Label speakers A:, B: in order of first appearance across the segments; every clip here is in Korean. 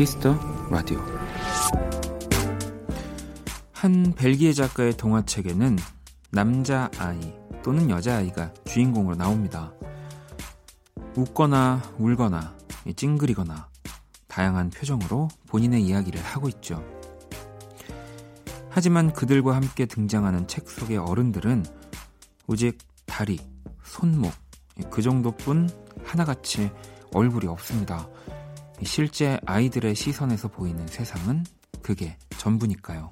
A: 키스 더 라디오 한 벨기에 작가의 동화책에는 남자 아이 또는 여자 아이가 주인공으로 나옵니다. 웃거나 울거나 찡그리거나 다양한 표정으로 본인의 이야기를 하고 있죠. 하지만 그들과 함께 등장하는 책 속의 어른들은 오직 다리, 손목 그 정도뿐 하나같이 얼굴이 없습니다. 실제 아이들의 시선에서 보이는 세상은 그게 전부니까요.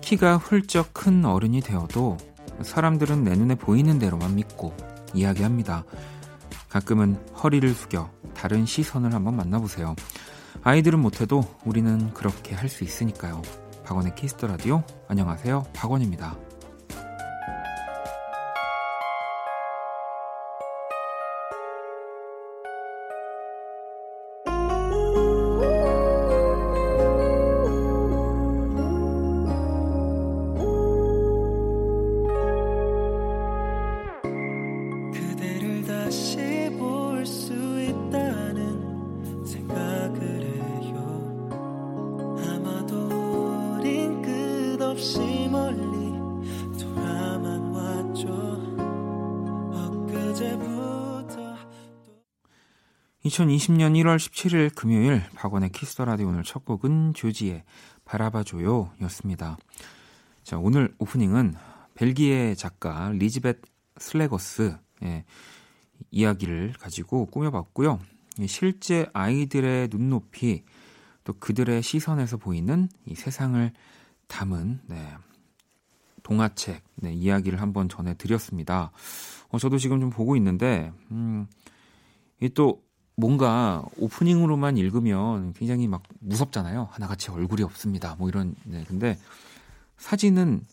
A: 키가 훌쩍 큰 어른이 되어도 사람들은 내 눈에 보이는 대로만 믿고 이야기합니다. 가끔은 허리를 숙여 다른 시선을 한번 만나보세요. 아이들은 못해도 우리는 그렇게 할 수 있으니까요. 박원의 키스터 라디오 안녕하세요. 박원입니다. 2020년 1월 17일 금요일 박원의 키스 더 라디오 오늘 첫 곡은 조지의 바라봐줘요 였습니다. 자, 오늘 오프닝은 벨기에 작가 리즈벳 슬레거스 의 이야기를 가지고 꾸며봤고요. 실제 아이들의 눈높이 또 그들의 시선에서 보이는 이 세상을 담은 네, 동화책 네, 이야기를 한번 전해드렸습니다. 어, 저도 지금 좀 보고 있는데 음, 이또 뭔가 오프닝으로만 읽으면 굉장히 막 무섭잖아요. 하나같이 얼굴이 없습니다. 뭐 이런. 네. 근데 사진은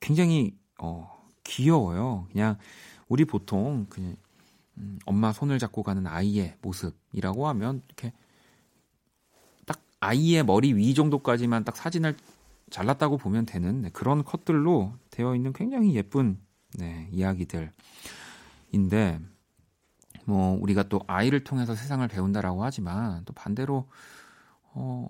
A: 굉장히 어 귀여워요. 그냥 우리 보통 그냥 음, 엄마 손을 잡고 가는 아이의 모습이라고 하면 이렇게 딱 아이의 머리 위 정도까지만 딱 사진을 잘랐다고 보면 되는 네, 그런 컷들로 되어 있는 굉장히 예쁜 네, 이야기들인데 뭐 우리가 또 아이를 통해서 세상을 배운다라고 하지만 또 반대로 어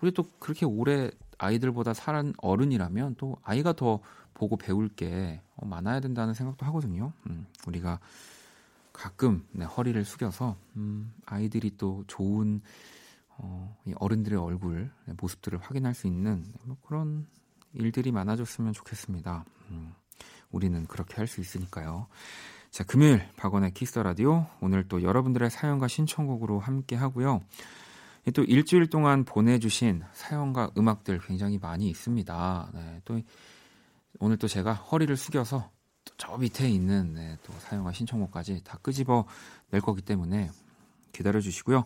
A: 우리 또 그렇게 오래 아이들보다 살은 어른이라면 또 아이가 더 보고 배울 게 어, 많아야 된다는 생각도 하거든요. 음, 우리가 가끔 네, 허리를 숙여서 음, 아이들이 또 좋은 어, 이 어른들의 얼굴 네, 모습들을 확인할 수 있는 뭐 그런 일들이 많아졌으면 좋겠습니다. 음, 우리는 그렇게 할 수 있으니까요. 자, 금요일 박원의 키스 더 라디오 오늘 또 여러분들의 사연과 신청곡으로 함께 하고요. 또 일주일 동안 보내주신 사연과 음악들 굉장히 많이 있습니다. 네, 또 오늘 또 제가 허리를 숙여서 저 밑에 있는 네, 또 사연과 신청곡까지 다 끄집어 낼 거기 때문에 기다려 주시고요.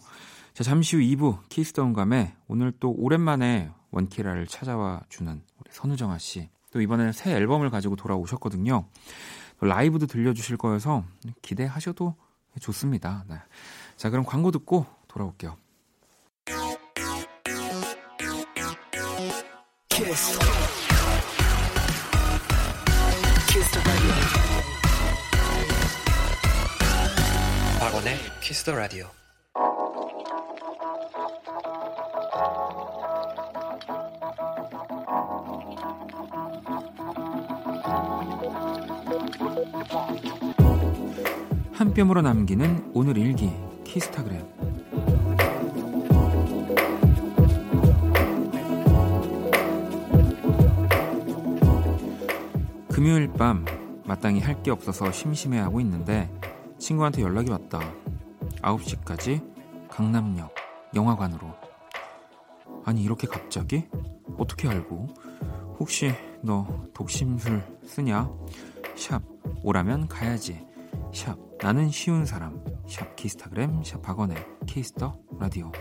A: 자, 잠시 후 2부 키스터 온감에 오늘 또 오랜만에 원키라를 찾아와 주는 우리 선우정아 씨. 또 이번에 새 앨범을 가지고 돌아오셨거든요. 라이브도 들려주실 거여서 기대하셔도 좋습니다. 네. 자, 그럼 광고 듣고 돌아올게요. 키스. 키스 박원의 키스 더 라디오. 한 뼘으로 남기는 오늘 일기 키스타그램 금요일 밤 마땅히 할 게 없어서 심심해하고 있는데 친구한테 연락이 왔다 9시까지 강남역 영화관으로 아니 이렇게 갑자기? 어떻게 알고? 혹시 너 독심술 쓰냐? 샵 오라면 가야지. 샵. 나는 쉬운 사람. 샵 키스타그램 샵 박원의 키스터 라디오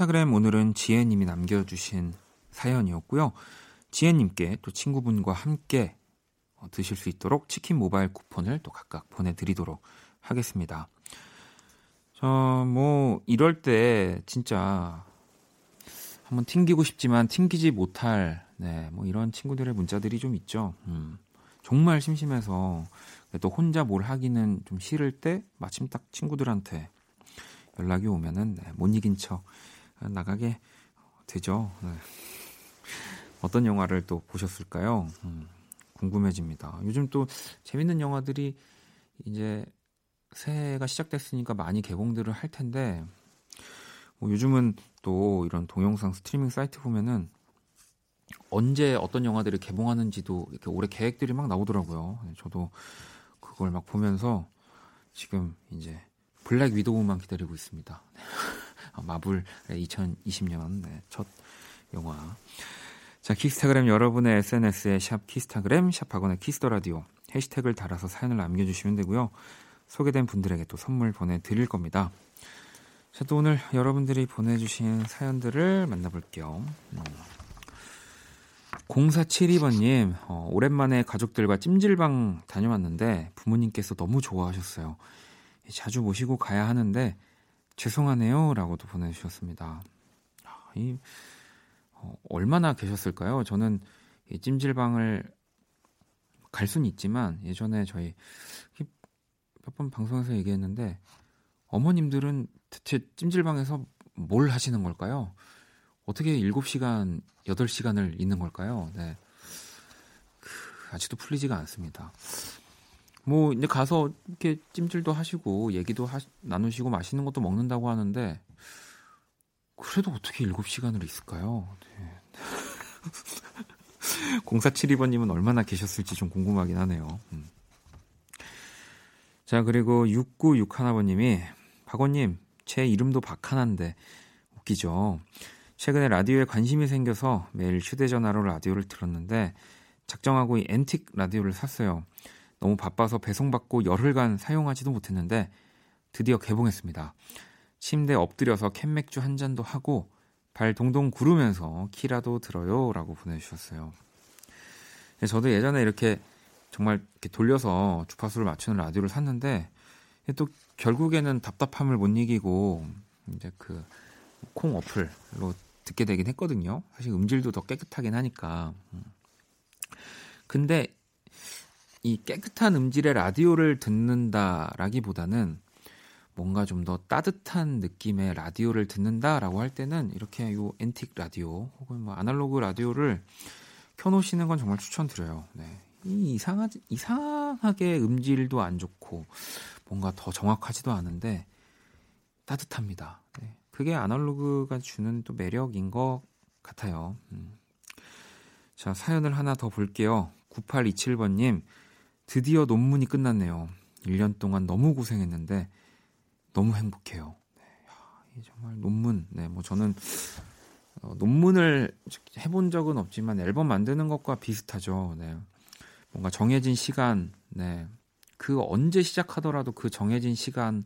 A: 키스타그램 오늘은 지혜님이 남겨주신 사연이었고요. 지혜님께 또 친구분과 함께 어, 드실 수 있도록 치킨 모바일 쿠폰을 또 각각 보내드리도록 하겠습니다. 저, 뭐, 이럴 때 진짜 한번 튕기고 싶지만 튕기지 못할, 네, 뭐 이런 친구들의 문자들이 좀 있죠. 음, 정말 심심해서 또 혼자 뭘 하기는 좀 싫을 때 마침 딱 친구들한테 연락이 오면은 네, 못 이긴 척 나가게 되죠. 네. 어떤 영화를 또 보셨을까요? 음, 궁금해집니다. 요즘 또 재밌는 영화들이 이제 새해가 시작됐으니까 많이 개봉들을 할 텐데 뭐 요즘은 또 이런 동영상 스트리밍 사이트 보면은 언제 어떤 영화들이 개봉하는지도 이렇게 올해 계획들이 막 나오더라고요. 네, 저도 그걸 막 보면서 지금 이제 블랙 위도우만 기다리고 있습니다. 아, 마블 2020년 네, 첫 영화. 자, 키스타그램 여러분의 SNS에 샵 키스타그램, 샵학원의 키스터라디오 해시태그를 달아서 사연을 남겨주시면 되고요. 소개된 분들에게 또 선물 보내드릴 겁니다. 자, 또 오늘 여러분들이 보내주신 사연들을 만나볼게요. 음. 0472번님, 어, 오랜만에 가족들과 찜질방 다녀왔는데 부모님께서 너무 좋아하셨어요. 자주 모시고 가야 하는데 죄송하네요. 라고도 보내주셨습니다. 아, 이, 어, 얼마나 계셨을까요? 저는 이 찜질방을 갈 수는 있지만 예전에 저희 몇 번 방송에서 얘기했는데 어머님들은 대체 찜질방에서 뭘 하시는 걸까요? 어떻게 7시간, 8시간을 있는 걸까요? 네. 그, 아직도 풀리지가 않습니다. 뭐 이제 가서 이렇게 찜질도 하시고 얘기도 하, 나누시고 맛있는 것도 먹는다고 하는데 그래도 어떻게 7시간을 있을까요? 네. 0472번님은 얼마나 계셨을지 좀 궁금하긴 하네요. 음. 자, 그리고 6961번님이 박원님, 제 이름도 박하나인데 웃기죠. 최근에 라디오에 관심이 생겨서 매일 휴대전화로 라디오를 들었는데 작정하고 이 앤틱 라디오를 샀어요. 너무 바빠서 배송받고 열흘간 사용하지도 못했는데 드디어 개봉했습니다. 침대 엎드려서 캔맥주 한 잔도 하고 발 동동 구르면서 키라도 들어요 라고 보내주셨어요. 네, 저도 예전에 이렇게 정말 이렇게 돌려서 주파수를 맞추는 라디오를 샀는데 또 결국에는 답답함을 못 이기고 이제 그 콩 어플로 듣게 되긴 했거든요. 사실 음질도 더 깨끗하긴 하니까. 음. 근데 이 깨끗한 음질의 라디오를 듣는다라기보다는 뭔가 좀 더 따뜻한 느낌의 라디오를 듣는다라고 할 때는 이렇게 요 앤틱 라디오 혹은 뭐 아날로그 라디오를 켜놓으시는 건 정말 추천드려요. 네. 이 이상하 이상하게 음질도 안 좋고 뭔가 더 정확하지도 않은데 따뜻합니다. 네. 그게 아날로그가 주는 또 매력인 것 같아요. 음. 자 사연을 하나 더 볼게요. 9827번님 드디어 논문이 끝났네요. 1년 동안 너무 고생했는데 너무 행복해요. 네, 정말 논문. 네, 뭐 저는 어, 논문을 해본 적은 없지만 앨범 만드는 것과 비슷하죠. 네. 뭔가 정해진 시간, 네. 그 언제 시작하더라도 그 정해진 시간,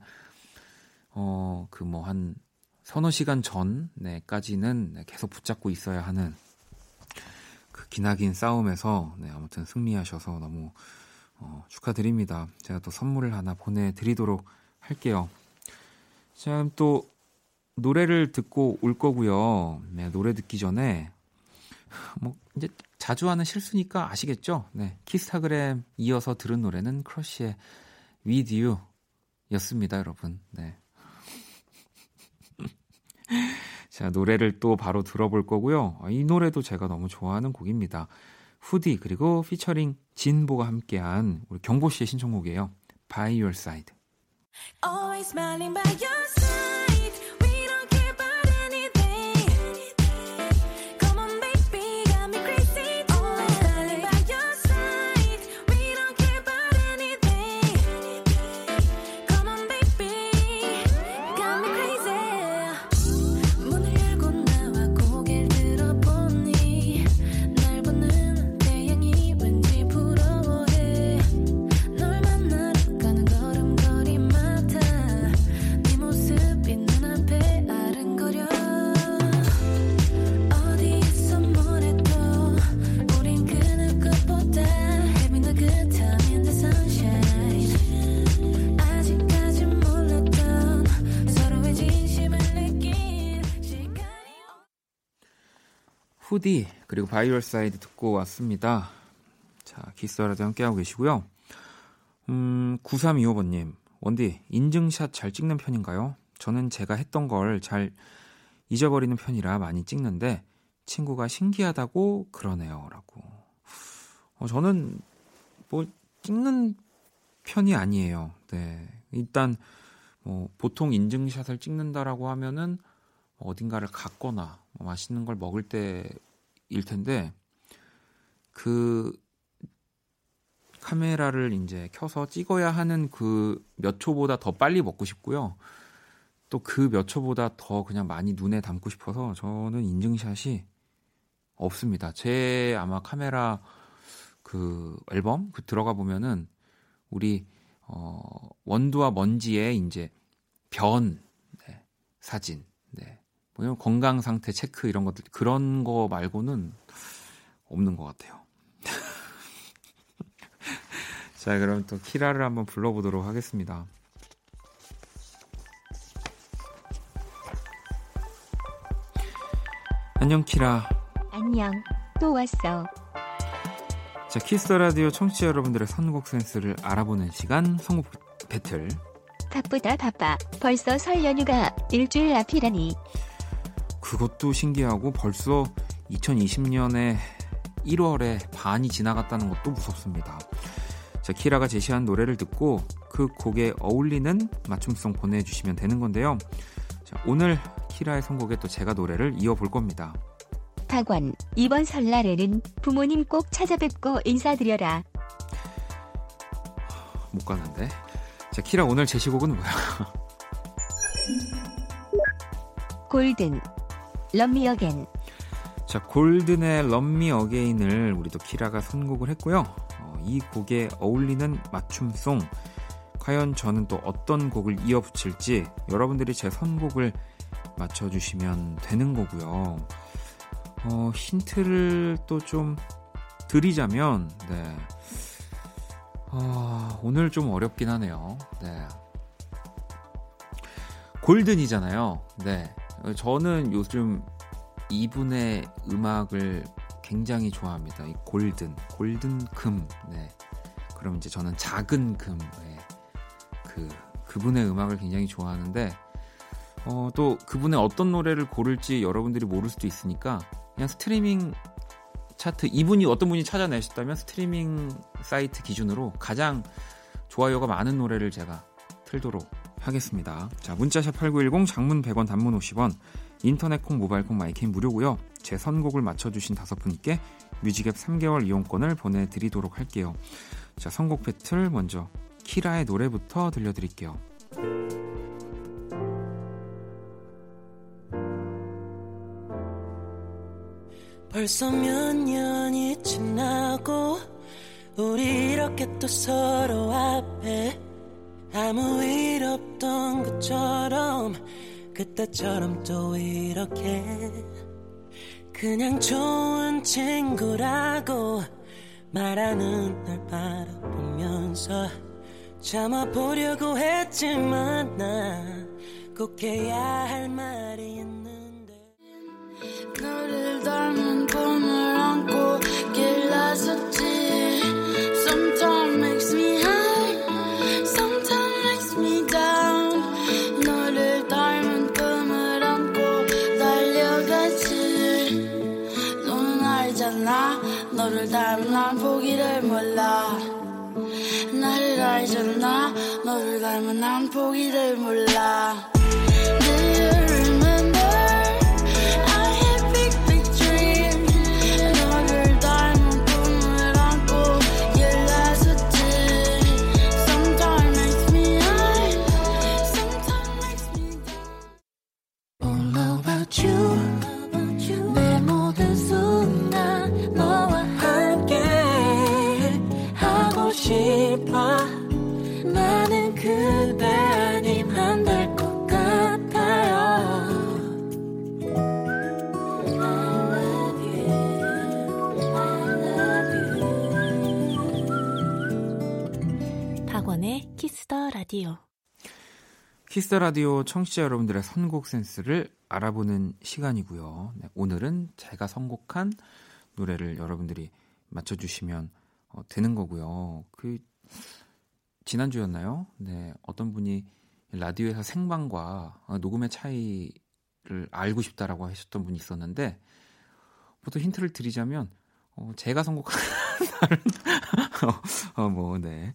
A: 어, 그 뭐 한 서너 시간 전까지는 네, 계속 붙잡고 있어야 하는 그 기나긴 싸움에서 네, 아무튼 승리하셔서 너무 어, 축하드립니다. 제가 또 선물을 하나 보내드리도록 할게요. 자, 또 노래를 듣고 올 거고요. 네, 노래 듣기 전에 뭐 이제 자주 하는 실수니까 아시겠죠? 네, 키스타그램 이어서 들은 노래는 크러쉬의 With You 였습니다, 여러분. 네. 자, 노래를 또 바로 들어볼 거고요. 이 노래도 제가 너무 좋아하는 곡입니다. 후디 그리고 피처링 진보가 함께한 우리 경보 씨의 신청곡이에요. By Your Side. 후디 그리고 By Your Side 듣고 왔습니다. 자, 키스 더 라디오 함께하고 계시고요. 음, 9325번님, 원디, 인증샷 잘 찍는 편인가요? 저는 제가 했던 걸 잘 잊어버리는 편이라 많이 찍는데, 친구가 신기하다고 그러네요. 라고. 어, 저는 뭐 찍는 편이 아니에요. 네. 일단, 뭐, 보통 인증샷을 찍는다라고 하면은 어딘가를 갔거나 뭐 맛있는 걸 먹을 때 일 텐데, 그 카메라를 이제 켜서 찍어야 하는 그 몇 초보다 더 빨리 먹고 싶고요. 또 그 몇 초보다 더 그냥 많이 눈에 담고 싶어서 저는 인증샷이 없습니다. 제 아마 카메라 그 앨범 그 들어가 보면은 우리 어 원두와 먼지의 이제 변 네, 사진 네. 뭐 건강 상태 체크 이런 것들 그런 거 말고는 없는 것 같아요. 자, 그럼 또 키라를 한번 불러보도록 하겠습니다. 안녕 키라.
B: 안녕. 또 왔어.
A: 자, 키스 라디오 청취자 여러분들의 선곡 센스를 알아보는 시간 선곡 배틀.
B: 바쁘다 바빠. 벌써 설 연휴가 일주일 앞이라니.
A: 그것도 신기하고 벌써 2020년에 1월에 반이 지나갔다는 것도 무섭습니다. 자, 키라가 제시한 노래를 듣고 그 곡에 어울리는 맞춤송 보내주시면 되는 건데요. 자, 오늘 키라의 선곡에 또 제가 노래를 이어볼 겁니다.
B: 박원, 이번 설날에는 부모님 꼭 찾아뵙고 인사드려라.
A: 못 가는데. 자, 키라 오늘 제시곡은 뭐야?
B: 골든, 럼미 어겐.
A: 자, 골든의 럼미 어게인을 우리 도 키라가 선곡을 했고요. 이 곡에 어울리는 맞춤송 과연 저는 또 어떤 곡을 이어 붙일지 여러분들이 제 선곡을 맞춰주시면 되는 거고요. 어, 힌트를 또 좀 드리자면, 네. 어, 오늘 좀 어렵긴 하네요. 네. 골든이잖아요. 네. 저는 요즘 이분의 음악을 굉장히 좋아합니다. 이 골든, 골든 금. 네. 그럼 이제 저는 작은 금. 네. 그 그분의 음악을 굉장히 좋아하는데 어, 또 그분의 어떤 노래를 고를지 여러분들이 모를 수도 있으니까 그냥 스트리밍 차트 이분이 어떤 분이 찾아내셨다면 스트리밍 사이트 기준으로 가장 좋아요가 많은 노래를 제가 틀도록 하겠습니다. 자, 문자샵 8910 장문 100원 단문 50원 인터넷 콩 모바일 콩 마이 K는 무료고요. 제 선곡을 맞춰주신 다섯 분께 뮤직앱 3개월 이용권을 보내드리도록 할게요. 자, 선곡 배틀 먼저 키라의 노래부터 들려드릴게요.
C: 벌써 몇 년이 지나고 우리 이렇게 또 서로 앞에 아무 일 없던 것처럼 그때처럼 또 이렇게 그냥 좋은 친구라고 말하는 날 바라보면서 참아보려고 했지만 나 꼭 해야 할 말이 있는데.
D: 너를 닮은 꿈을 안고 길나섰 나를 알잖아 너를 닮은 난 포기를 몰라
E: 키스 더 라디오.
A: 청취자 여러분들의 선곡 센스를 알아보는 시간이고요. 네, 오늘은 제가 선곡한 노래를 여러분들이 맞춰주시면 어, 되는 거고요. 그 지난주였나요? 네, 어떤 분이 라디오에서 생방과 어, 녹음의 차이를 알고 싶다라고 하셨던 분이 있었는데 보통 힌트를 드리자면 어, 제가 선곡한 어, 어, 뭐, 네.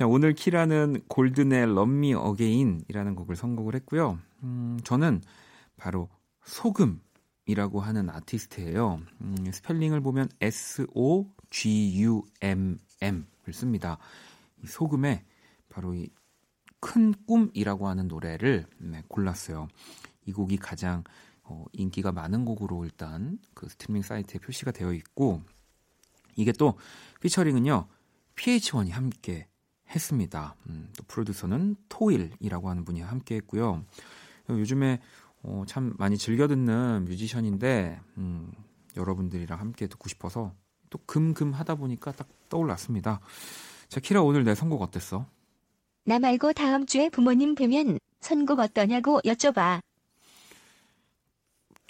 A: 자, 오늘 키라는 골든의 Love Me Again이라는 곡을 선곡을 했고요. 음, 저는 바로 소금이라고 하는 아티스트예요. 음, 스펠링을 보면 S-O-G-U-M-M을 씁니다. 이 소금에 바로 이 큰 꿈이라고 하는 노래를 네, 골랐어요. 이 곡이 가장 어, 인기가 많은 곡으로 일단 그 스트리밍 사이트에 표시가 되어 있고 이게 또 피처링은요 PH1이 함께 했습니다. 음, 또 프로듀서는 토일이라고 하는 분이 함께 했고요. 요즘에 어, 참 많이 즐겨 듣는 뮤지션인데 음, 여러분들이랑 함께 듣고 싶어서 또 금금 하다 보니까 딱 떠올랐습니다. 자, 키라 오늘 내 선곡 어땠어?
B: 나 말고 다음 주에 부모님 뵈면 선곡 어떠냐고 여쭤봐.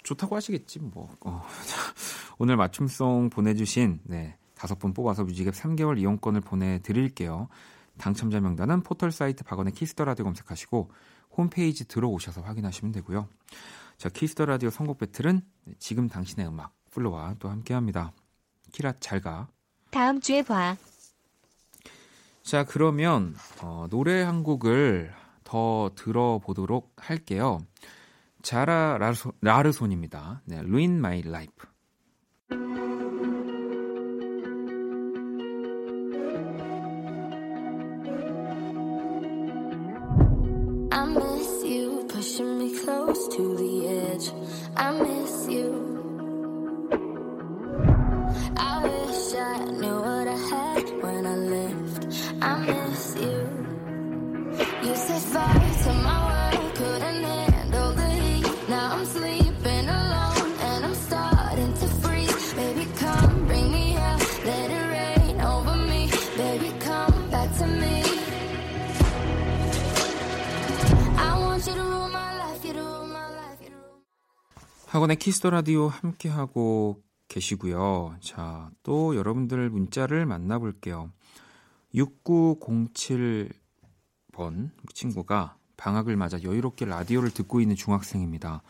A: 좋다고 하시겠지 뭐. 어, 오늘 맞춤송 보내주신 네, 다섯 분 뽑아서 뮤직앱 3개월 이용권을 보내드릴게요. 당첨자 명단은 포털 사이트 박원의 키스 더 라디오 검색하시고 홈페이지 들어오셔서 확인하시면 되고요. 자, 키스 더 라디오 선곡 배틀은 지금 당신의 음악 플로와 또 함께 합니다. 키라 잘 가.
B: 다음 주에 봐.
A: 자, 그러면 어, 노래 한 곡을 더 들어보도록 할게요. 자라 라르소, 라르손입니다. 네, Ruin My Life. 박원의 키스 더 라디오 함께 하고 계시고요. 자, 또 여러분들 문자를 만나볼게요. 6907번 친구가 방학을 맞아 여유롭게 라디오를 듣고 있는 중학생입니다.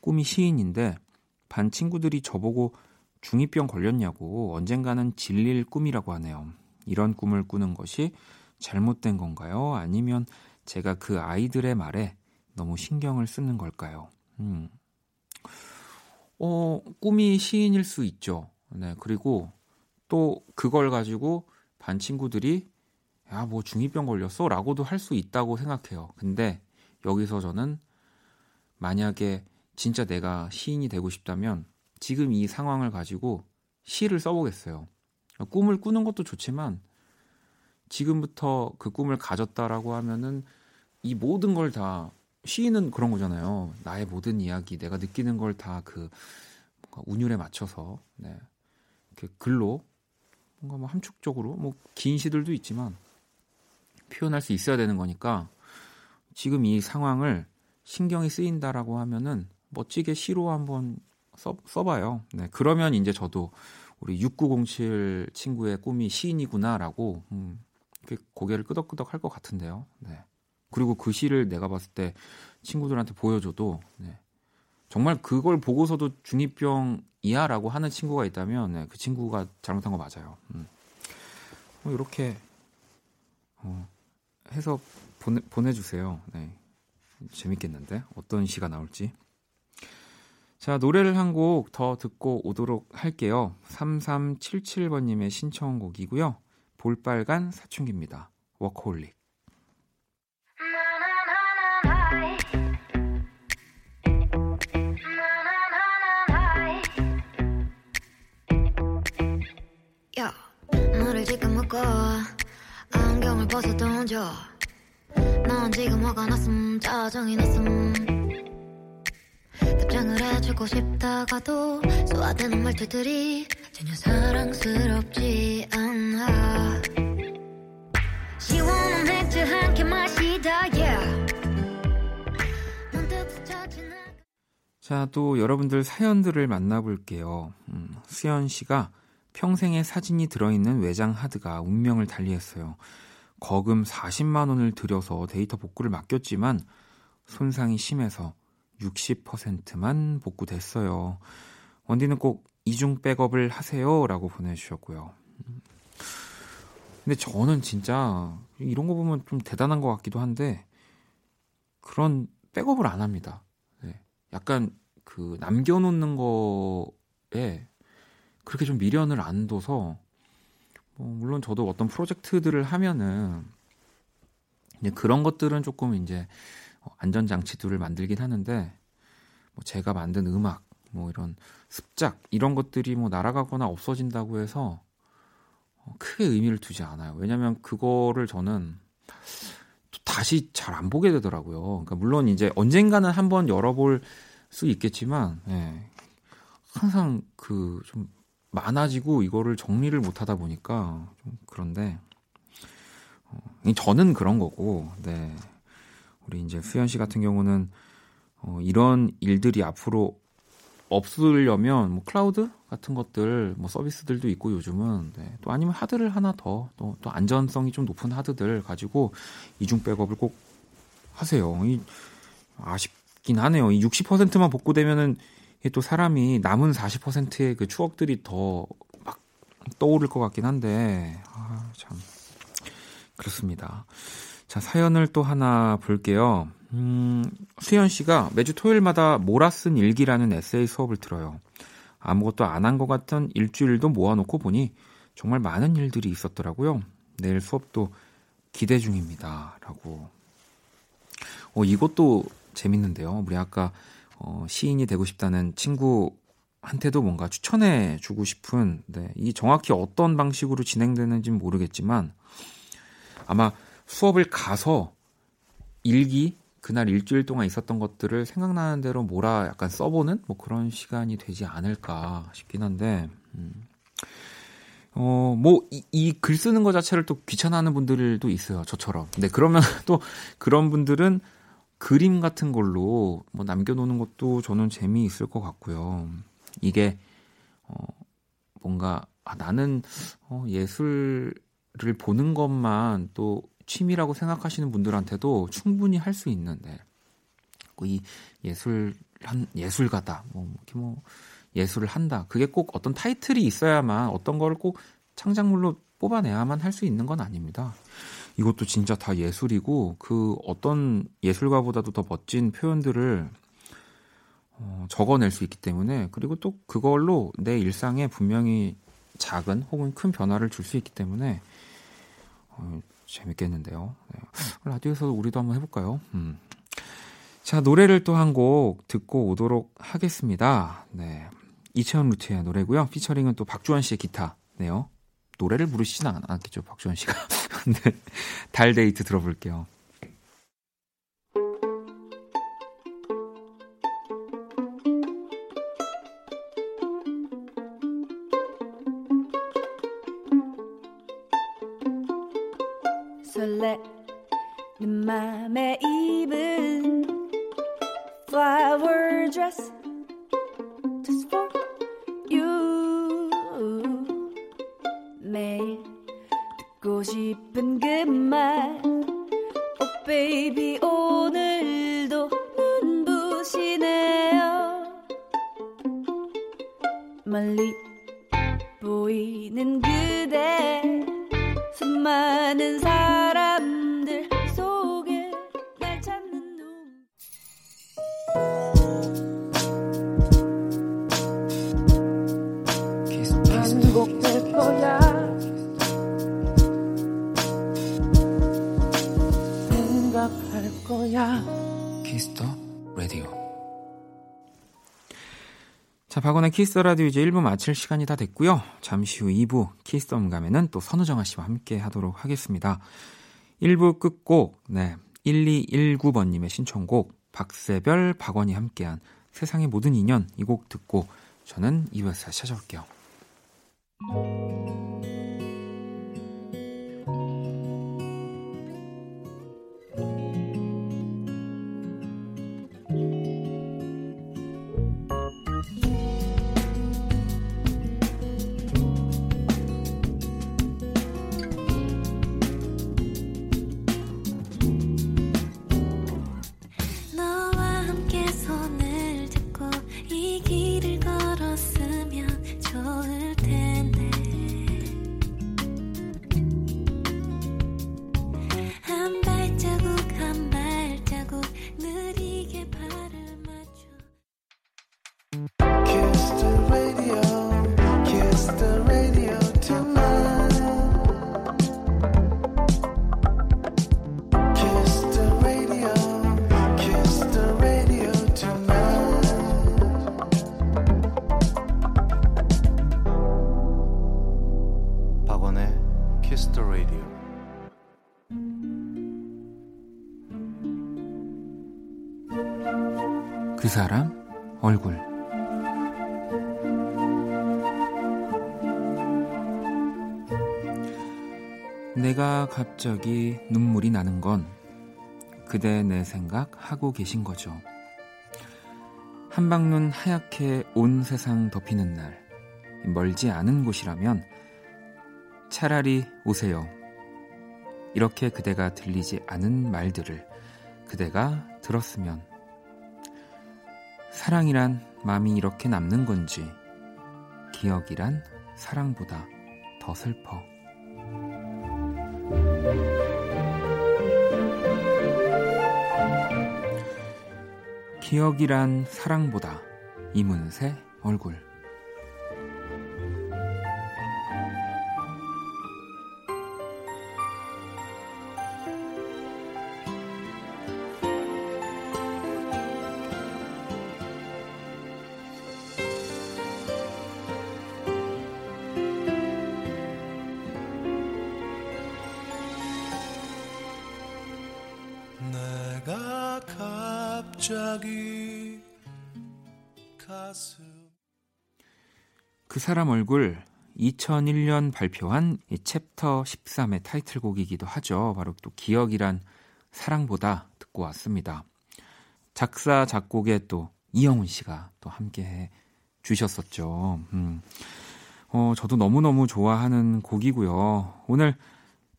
A: 꿈이 시인인데 반 친구들이 저보고 중2병 걸렸냐고 언젠가는 질릴 꿈이라고 하네요. 이런 꿈을 꾸는 것이 잘못된 건가요? 아니면 제가 그 아이들의 말에 너무 신경을 쓰는 걸까요? 음. 어, 꿈이 시인일 수 있죠. 네, 그리고 또 그걸 가지고 반 친구들이 야, 뭐 중이병 걸렸어? 라고도 할 수 있다고 생각해요. 근데 여기서 저는 만약에 진짜 내가 시인이 되고 싶다면 지금 이 상황을 가지고 시를 써보겠어요. 꿈을 꾸는 것도 좋지만 지금부터 그 꿈을 가졌다라고 하면은 이 모든 걸 다 시인은 그런 거잖아요. 나의 모든 이야기, 내가 느끼는 걸 다그 운율에 맞춰서 네. 그 글로 뭔가 뭐 함축적으로 뭐 긴 시들도 있지만 표현할 수 있어야 되는 거니까 지금 이 상황을 신경이 쓰인다라고 하면은 멋지게 시로 한번 써, 써봐요. 네, 그러면 이제 저도 우리 6907 친구의 꿈이 시인이구나라고 음, 이렇게 고개를 끄덕끄덕 할 것 같은데요. 네. 그리고 그 시를 내가 봤을 때 친구들한테 보여줘도 네. 정말 그걸 보고서도 중이병이야라고 하는 친구가 있다면 네, 그 친구가 잘못한 거 맞아요. 음. 뭐 이렇게 어, 해서 보내, 보내주세요. 네. 재밌겠는데 어떤 시가 나올지. 자 노래를 한 곡 더 듣고 오도록 할게요. 3377번님의 신청곡이고요. 볼빨간 사춘기입니다. 워커홀릭.
E: 너를 지금 묶어 안경을 벗어 던져. 난 지금 화가 났음 짜증이 났음. 답장을 해주고 싶다가도 소화되는 말투들이 전혀 사랑스럽지 않아. 시원한 맥주 한 캔 마시다
A: 자, 또 여러분들 사연들을 만나볼게요. 음, 수현 씨가 평생의 사진이 들어있는 외장 하드가 운명을 달리했어요. 거금 40만 원을 들여서 데이터 복구를 맡겼지만 손상이 심해서 60%만 복구됐어요. 원디는 꼭 이중 백업을 하세요. 라고 보내주셨고요. 근데 저는 진짜 이런 거 보면 좀 대단한 것 같기도 한데 그런 백업을 안 합니다. 네. 약간 그 남겨놓는 거에 그렇게 좀 미련을 안 둬서 뭐 물론 저도 어떤 프로젝트들을 하면은 이제 그런 것들은 조금 이제 안전 장치들을 만들긴 하는데 뭐 제가 만든 음악 뭐 이런 습작 이런 것들이 뭐 날아가거나 없어진다고 해서 어, 크게 의미를 두지 않아요. 왜냐하면 그거를 저는 또 다시 잘 안 보게 되더라고요. 그러니까 물론 이제 언젠가는 한번 열어볼 수 있겠지만 예, 항상 그 좀 많아지고 이거를 정리를 못 하다 보니까 좀 그런데 어, 저는 그런 거고, 네 우리 이제 수현 씨 같은 경우는 어, 이런 일들이 앞으로 없으려면 뭐 클라우드 같은 것들 뭐 서비스들도 있고 요즘은 네. 또 아니면 하드를 하나 더또 또 안전성이 좀 높은 하드들 가지고 이중 백업을 꼭 하세요. 이 아쉽긴 하네요. 이 60%만 복구되면은 또 사람이 남은 40%의 그 추억들이 더 막 떠오를 것 같긴 한데 아, 참 그렇습니다. 자 사연을 또 하나 볼게요. 음, 수현 씨가 매주 토요일마다 몰아 쓴 일기라는 에세이 수업을 들어요. 아무것도 안 한 것 같은 일주일도 모아놓고 보니 정말 많은 일들이 있었더라고요. 내일 수업도 기대 중입니다. 라고. 어, 이것도 재밌는데요. 우리 아까 어, 시인이 되고 싶다는 친구한테도 뭔가 추천해 주고 싶은, 네, 이 정확히 어떤 방식으로 진행되는지는 모르겠지만 아마 수업을 가서 일기 그날 일주일 동안 있었던 것들을 생각나는 대로 몰아 약간 써보는 뭐 그런 시간이 되지 않을까 싶긴 한데, 음. 어, 뭐, 이, 이 글 쓰는 것 자체를 또 귀찮아하는 분들도 있어요. 저처럼. 근데 그러면 또 그런 분들은 그림 같은 걸로 뭐 남겨놓는 것도 저는 재미있을 것 같고요. 이게, 어, 뭔가, 아, 나는, 어, 예술을 보는 것만 또 취미라고 생각하시는 분들한테도 충분히 할 수 있는 네. 이 예술 한 예술가다 뭐 이렇게 뭐 예술을 한다 그게 꼭 어떤 타이틀이 있어야만 어떤 걸 꼭 창작물로 뽑아내야만 할 수 있는 건 아닙니다. 이것도 진짜 다 예술이고 그 어떤 예술가보다도 더 멋진 표현들을 어, 적어낼 수 있기 때문에 그리고 또 그걸로 내 일상에 분명히 작은 혹은 큰 변화를 줄 수 있기 때문에 어, 재밌겠는데요. 네. 라디오에서 우리도 한번 해볼까요? 음. 자, 노래를 또 한 곡 듣고 오도록 하겠습니다. 네. 이채원 루트의 노래고요. 피처링은 또 박주원 씨의 기타네요. 노래를 부르시진 않았겠죠, 박주원 씨가. 네. 달 데이트 들어볼게요. 키스 더 라디오 이제 1부 마칠 시간이 다 됐고요. 잠시 후 2부 키스 더 음감회는 또 선우정아 씨와 함께 하도록 하겠습니다. 1부 끝곡, 네. 1219번님의 신청곡, 박세별, 박원이 함께한 세상의 모든 인연 이 곡 듣고 저는 2부에서 다시 찾아올게요. 갑자기 눈물이 나는 건 그대 내 생각 하고 계신 거죠. 한방눈 하얗게 온 세상 덮이는 날 멀지 않은 곳이라면 차라리 오세요. 이렇게 그대가 들리지 않은 말들을 그대가 들었으면 사랑이란 마음이 이렇게 남는 건지 기억이란 사랑보다 더 슬퍼. 기억이란 사랑보다 이문세 얼굴. 사람 얼굴 2001년 발표한 이 챕터 13의 타이틀곡이기도 하죠. 바로 또 기억이란 사랑보다 듣고 왔습니다. 작사 작곡에 또 이영훈 씨가 또 함께 해 주셨었죠. 음. 어, 저도 너무너무 좋아하는 곡이고요. 오늘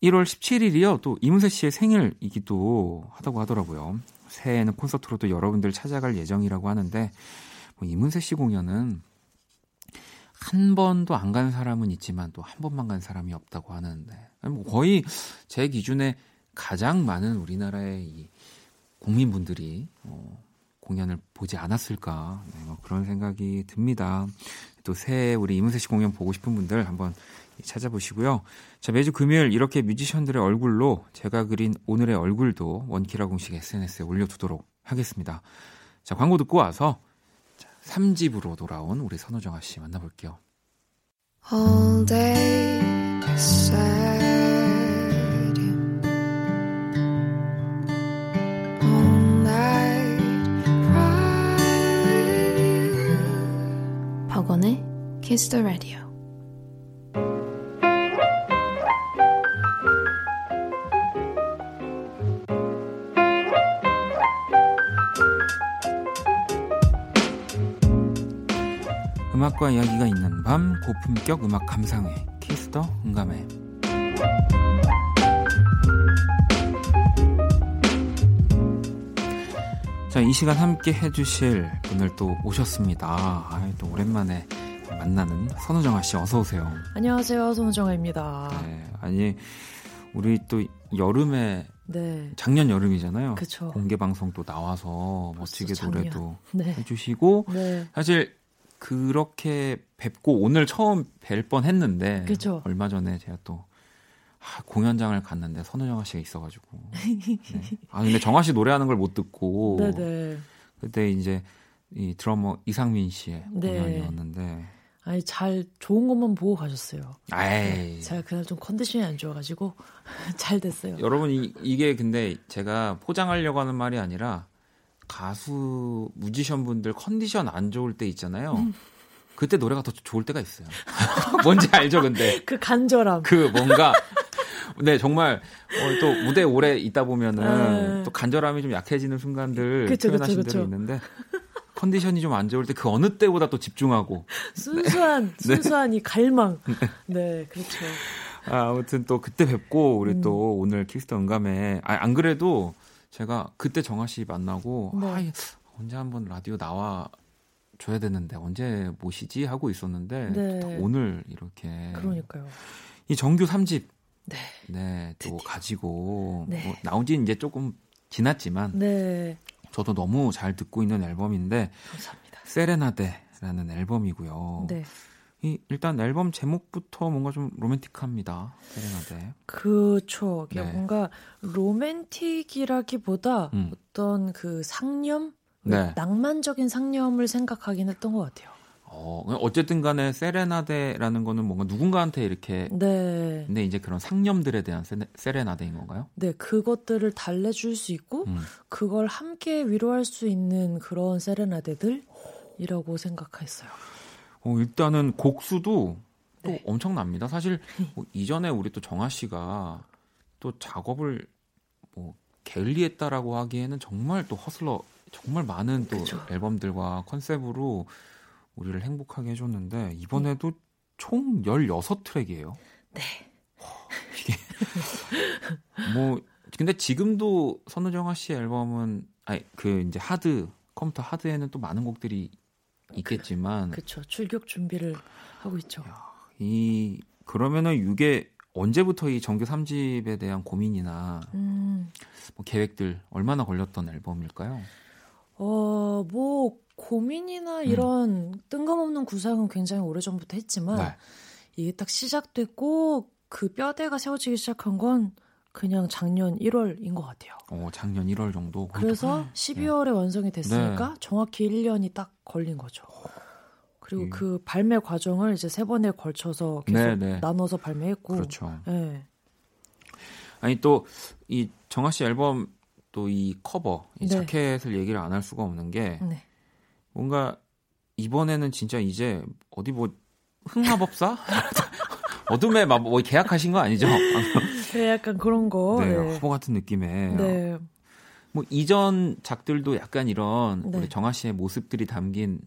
A: 1월 17일이요. 또 이문세 씨의 생일이기도 하다고 하더라고요. 새해에는 콘서트로도 여러분들 찾아갈 예정이라고 하는데 뭐 이문세 씨 공연은 한 번도 안 간 사람은 있지만 또 한 번만 간 사람이 없다고 하는데 뭐 거의 제 기준에 가장 많은 우리나라의 이 국민분들이 어, 공연을 보지 않았을까 네, 뭐 그런 생각이 듭니다. 또 새해 우리 이문세 씨 공연 보고 싶은 분들 한번 찾아보시고요. 자 매주 금요일 이렇게 뮤지션들의 얼굴로 제가 그린 오늘의 얼굴도 원키라 공식 SNS에 올려두도록 하겠습니다. 자 광고 듣고 와서 3집으로 돌아온 우리 선우정아 씨 만나볼게요.
E: All day beside you. All night cry with you. 박원의 Kiss the Radio.
A: 음악과 이야기가 있는 밤 고품격 음악 감상회 키스 더 음감회 자, 이 시간 함께 해주실 분을 또 오셨습니다. 아, 또 오랜만에 만나는 선우정아 씨 어서 오세요.
F: 안녕하세요, 선우정아입니다.
A: 네, 아니 우리 또 여름에
F: 네,
A: 작년 여름이잖아요.
F: 그쵸.
A: 공개 방송 또 나와서 멋지게
F: 작년.
A: 노래도
F: 네,
A: 해주시고
F: 네,
A: 사실 그렇게 뵙고 오늘 처음 뵐 뻔 했는데
F: 그쵸.
A: 얼마 전에 제가 또 아, 공연장을 갔는데 선우정아 씨가 있어가지고 네. 아 근데 정아 씨 노래하는 걸 못 듣고
F: 네, 네.
A: 그때 이제 이 드러머 이상민 씨의
F: 네.
A: 공연이었는데
F: 아니 잘 좋은 것만 보고 가셨어요.
A: 아이
F: 제가 그날 좀 컨디션이 안 좋아가지고 잘 됐어요.
A: 여러분 이, 이게 근데 제가 포장하려고 하는 말이 아니라 가수 뮤지션 분들 컨디션 안 좋을 때 있잖아요.
F: 음.
A: 그때 노래가 더 좋을 때가 있어요. 뭔지 알죠, 근데
F: 그 간절함.
A: 그 뭔가 네 정말 어, 또 무대 오래 있다 보면은
F: 네.
A: 또 간절함이 좀 약해지는 순간들
F: 그쵸,
A: 표현하신
F: 그쵸, 그쵸.
A: 있는데 컨디션이 좀 안 좋을 때 그 어느 때보다 또 집중하고
F: 순수한 순수한 이 갈망. 네, 그렇죠.
A: 아, 아무튼 또 그때 뵙고 우리
F: 음.
A: 또 오늘 킥스터 응감에 아, 안 그래도 제가 그때 정아 씨 만나고
F: 네.
A: 아, 언제 한번 라디오 나와 줘야 되는데 언제 모시지 하고 있었는데
F: 네.
A: 또 오늘 이렇게
F: 그러니까요.
A: 이 정규 3집
F: 네,
A: 네, 또
F: 드디어.
A: 가지고
F: 네.
A: 뭐 나온 지 이제 조금 지났지만
F: 네,
A: 저도 너무 잘 듣고 있는 앨범인데
F: 감사합니다.
A: 세레나데라는 앨범이고요.
F: 네,
A: 이 일단 앨범 제목부터 뭔가 좀 로맨틱합니다. 세레나데.
F: 그렇죠. 이게
A: 네.
F: 뭔가 로맨틱이라기보다
A: 음.
F: 어떤 그 상념,
A: 네.
F: 낭만적인 상념을 생각하긴 했던 것 같아요.
A: 어, 어쨌든 간에 세레나데라는 거는 뭔가 누군가한테 이렇게
F: 네.
A: 근데 이제 그런 상념들에 대한 세레, 세레나데인 건가요?
F: 네, 그것들을 달래줄 수 있고,
A: 음.
F: 그걸 함께 위로할 수 있는 그런 세레나데들이라고 생각했어요.
A: 어, 일단은 곡수도 또
F: 네.
A: 엄청납니다. 사실 뭐 이전에 우리 또 정아 씨가 또 작업을 뭐 게을리했다라고 하기에는 정말 또 허슬러 정말 많은 또
F: 그쵸.
A: 앨범들과 컨셉으로 우리를 행복하게 해줬는데 이번에도 총 16트랙이에요.
F: 네.
A: 이게 뭐 근데 지금도 선우정아 씨 앨범은 아니 그 이제 하드 컴퓨터 하드에는 또 많은 곡들이 있겠지만
F: 그쵸. 출격 준비를 하고 있죠.
A: 이 그러면은 이게 언제부터 이 정규 3집에 대한 고민이나
F: 음,
A: 뭐 계획들 얼마나 걸렸던 앨범일까요?
F: 어, 뭐, 고민이나 이런 뜬금없는 구상은 굉장히 오래전부터 했지만,
A: 네.
F: 이게 딱 시작됐고, 그 뼈대가 세워지기 시작한 건 그냥 작년 1월인 것 같아요.
A: 어, 작년 1월 정도.
F: 그래서
A: 네.
F: 12월에 완성이 됐으니까 정확히 1년이 딱 걸린 거죠. 그리고
A: 음.
F: 그 발매 과정을 이제 세 번에 걸쳐서 계속
A: 네, 네.
F: 나눠서 발매했고.
A: 그렇죠.
F: 네.
A: 아니 또 이 정아 씨 앨범 또 이 커버, 이
F: 네.
A: 자켓을 얘기를 안 할 수가 없는 게
F: 네.
A: 뭔가 이번에는 진짜 이제 어디 뭐 흑마법사? 어둠의 마법 뭐 계약하신 거 아니죠?
F: 네, 약간 그런 거.
A: 네,
F: 네.
A: 화보 같은 느낌의
F: 네.
A: 뭐 이전 작들도 약간 이런
F: 네.
A: 우리 정아 씨의 모습들이 담긴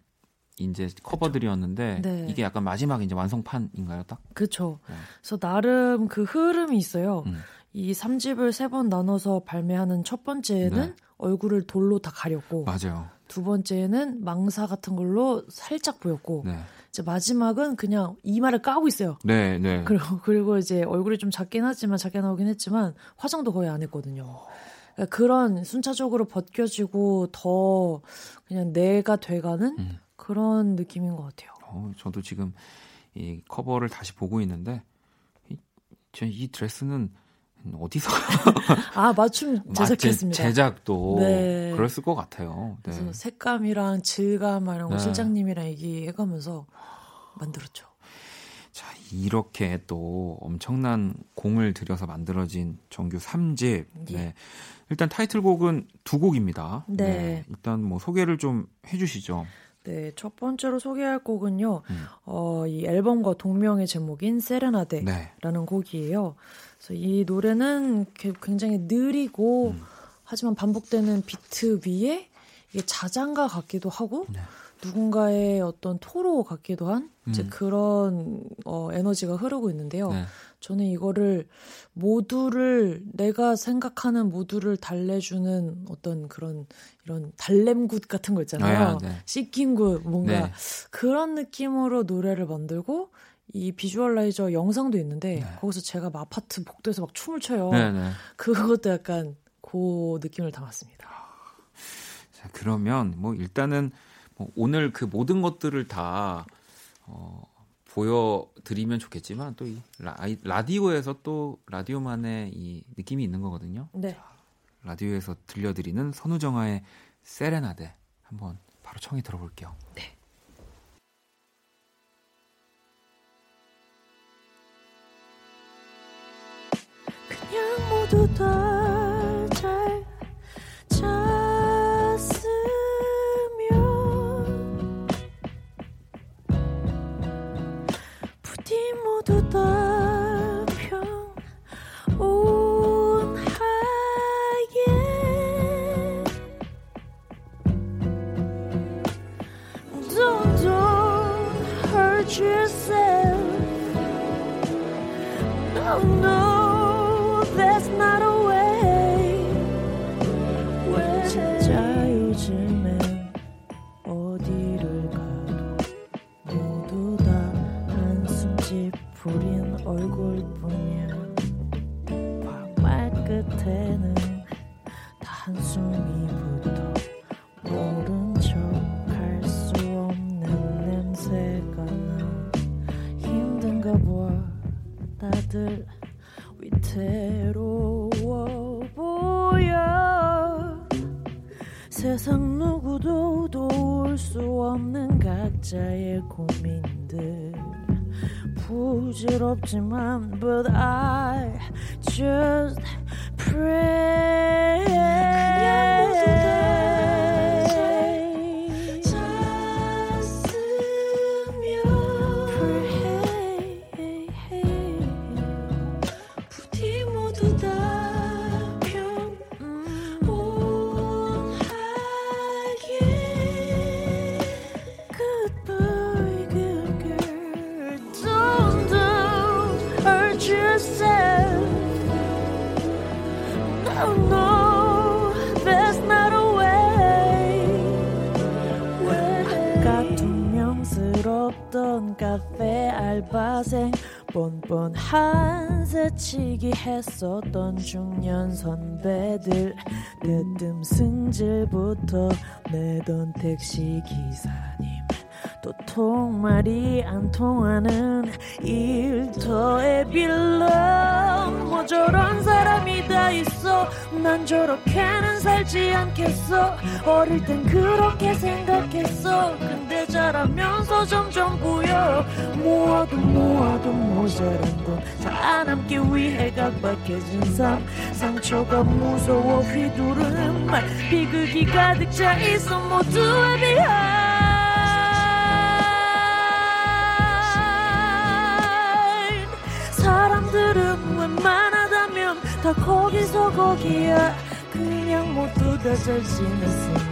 A: 이제 커버들이었는데
F: 네.
A: 이게 약간 마지막 이제 완성판인가요, 딱?
F: 그쵸.
A: 네.
F: 그래서 나름 그 흐름이 있어요.
A: 음.
F: 이 3집을 세 번 나눠서 발매하는 첫 번째는
A: 네.
F: 얼굴을 돌로 다 가렸고,
A: 맞아요.
F: 두 번째는 망사 같은 걸로 살짝 보였고,
A: 네,
F: 이제 마지막은 그냥 이마를 까고 있어요.
A: 네, 네.
F: 그리고, 그리고 이제 얼굴이 좀 작긴 하지만, 작게 나오긴 했지만, 화장도 거의 안 했거든요. 그러니까 그런 순차적으로 벗겨지고 더 그냥 내가 돼가는
A: 음.
F: 그런 느낌인 것 같아요.
A: 어, 저도 지금 이 커버를 다시 보고 있는데 이, 저- 이 드레스는 어디서
F: 아, 맞춤
A: 맞-
F: 제작했습니다.
A: 제- 제작도
F: 네.
A: 그랬을 것 같아요. 네.
F: 그래서 색감이랑 질감이랑
A: 네.
F: 실장님이랑 얘기해가면서 만들었죠.
A: 자, 이렇게 또 엄청난 공을 들여서 만들어진 정규 3집.
F: 예.
A: 네. 일단 타이틀곡은 두 곡입니다.
F: 네.
A: 일단 뭐 소개를 좀 해주시죠.
F: 네, 첫 번째로 소개할 곡은요.
A: 음.
F: 어, 이 앨범과 동명의 제목인 세레나데라는
A: 네.
F: 곡이에요. 그래서 이 노래는 게- 굉장히 느리고
A: 음.
F: 하지만 반복되는 비트 위에 이게 자장가 같기도 하고
A: 네.
F: 누군가의 어떤 토로 같기도 한 이제
A: 음.
F: 그런 어, 에너지가 흐르고 있는데요.
A: 네.
F: 저는 이거를 모두를 내가 생각하는 모두를 달래주는 어떤 그런 이런 달램굿 같은 거 있잖아요.
A: 아, 네.
F: 씻김굿 뭔가
A: 네.
F: 그런 느낌으로 노래를 만들고 이 visualizer 영상도 있는데
A: 네.
F: 거기서 제가 막 아파트 복도에서 막 춤을 춰요.
A: 네, 네.
F: 그것도 약간 그 느낌을 담았습니다.
A: 자, 그러면 뭐 일단은 뭐 오늘 그 모든 것들을 다 어, 보여드리면 좋겠지만 또 이 라디오에서 또 라디오만의 이 느낌이 있는 거거든요.
F: 네.
A: 라디오에서 들려드리는 선우정아의 세레나데 한번 바로 청해 들어볼게요.
F: 그 모두 다잘 잤으면 부디 모두 다평 한숨이 붙어 모른 척할 수 없는 냄새가 나. 힘든가 봐 다들 위태로워 보여. 세상 누구도 도울 수 없는 각자의 고민들. 부질없지만 but I just pray 했었던 중년 선배들 뜨뜸 승질부터 내던 택시 기사님 도통 말이 안 통하는 일터에 빌런 뭐 저런 사람이 다 있어. 난 저렇게는 살지 않겠어. 어릴 땐 그렇게 생각했어. 근데 자라면서 점점 보여. 모아도 모아도 모자란 돈잘안 남기 위해 각박해진 삶. 상처가 무서워 휘두르는 말 비극이 가득 차 있어 모두에 behind 사람들은 웬만하다면 다 거기서 거기야. 그냥 모두 다 잘 지냈으면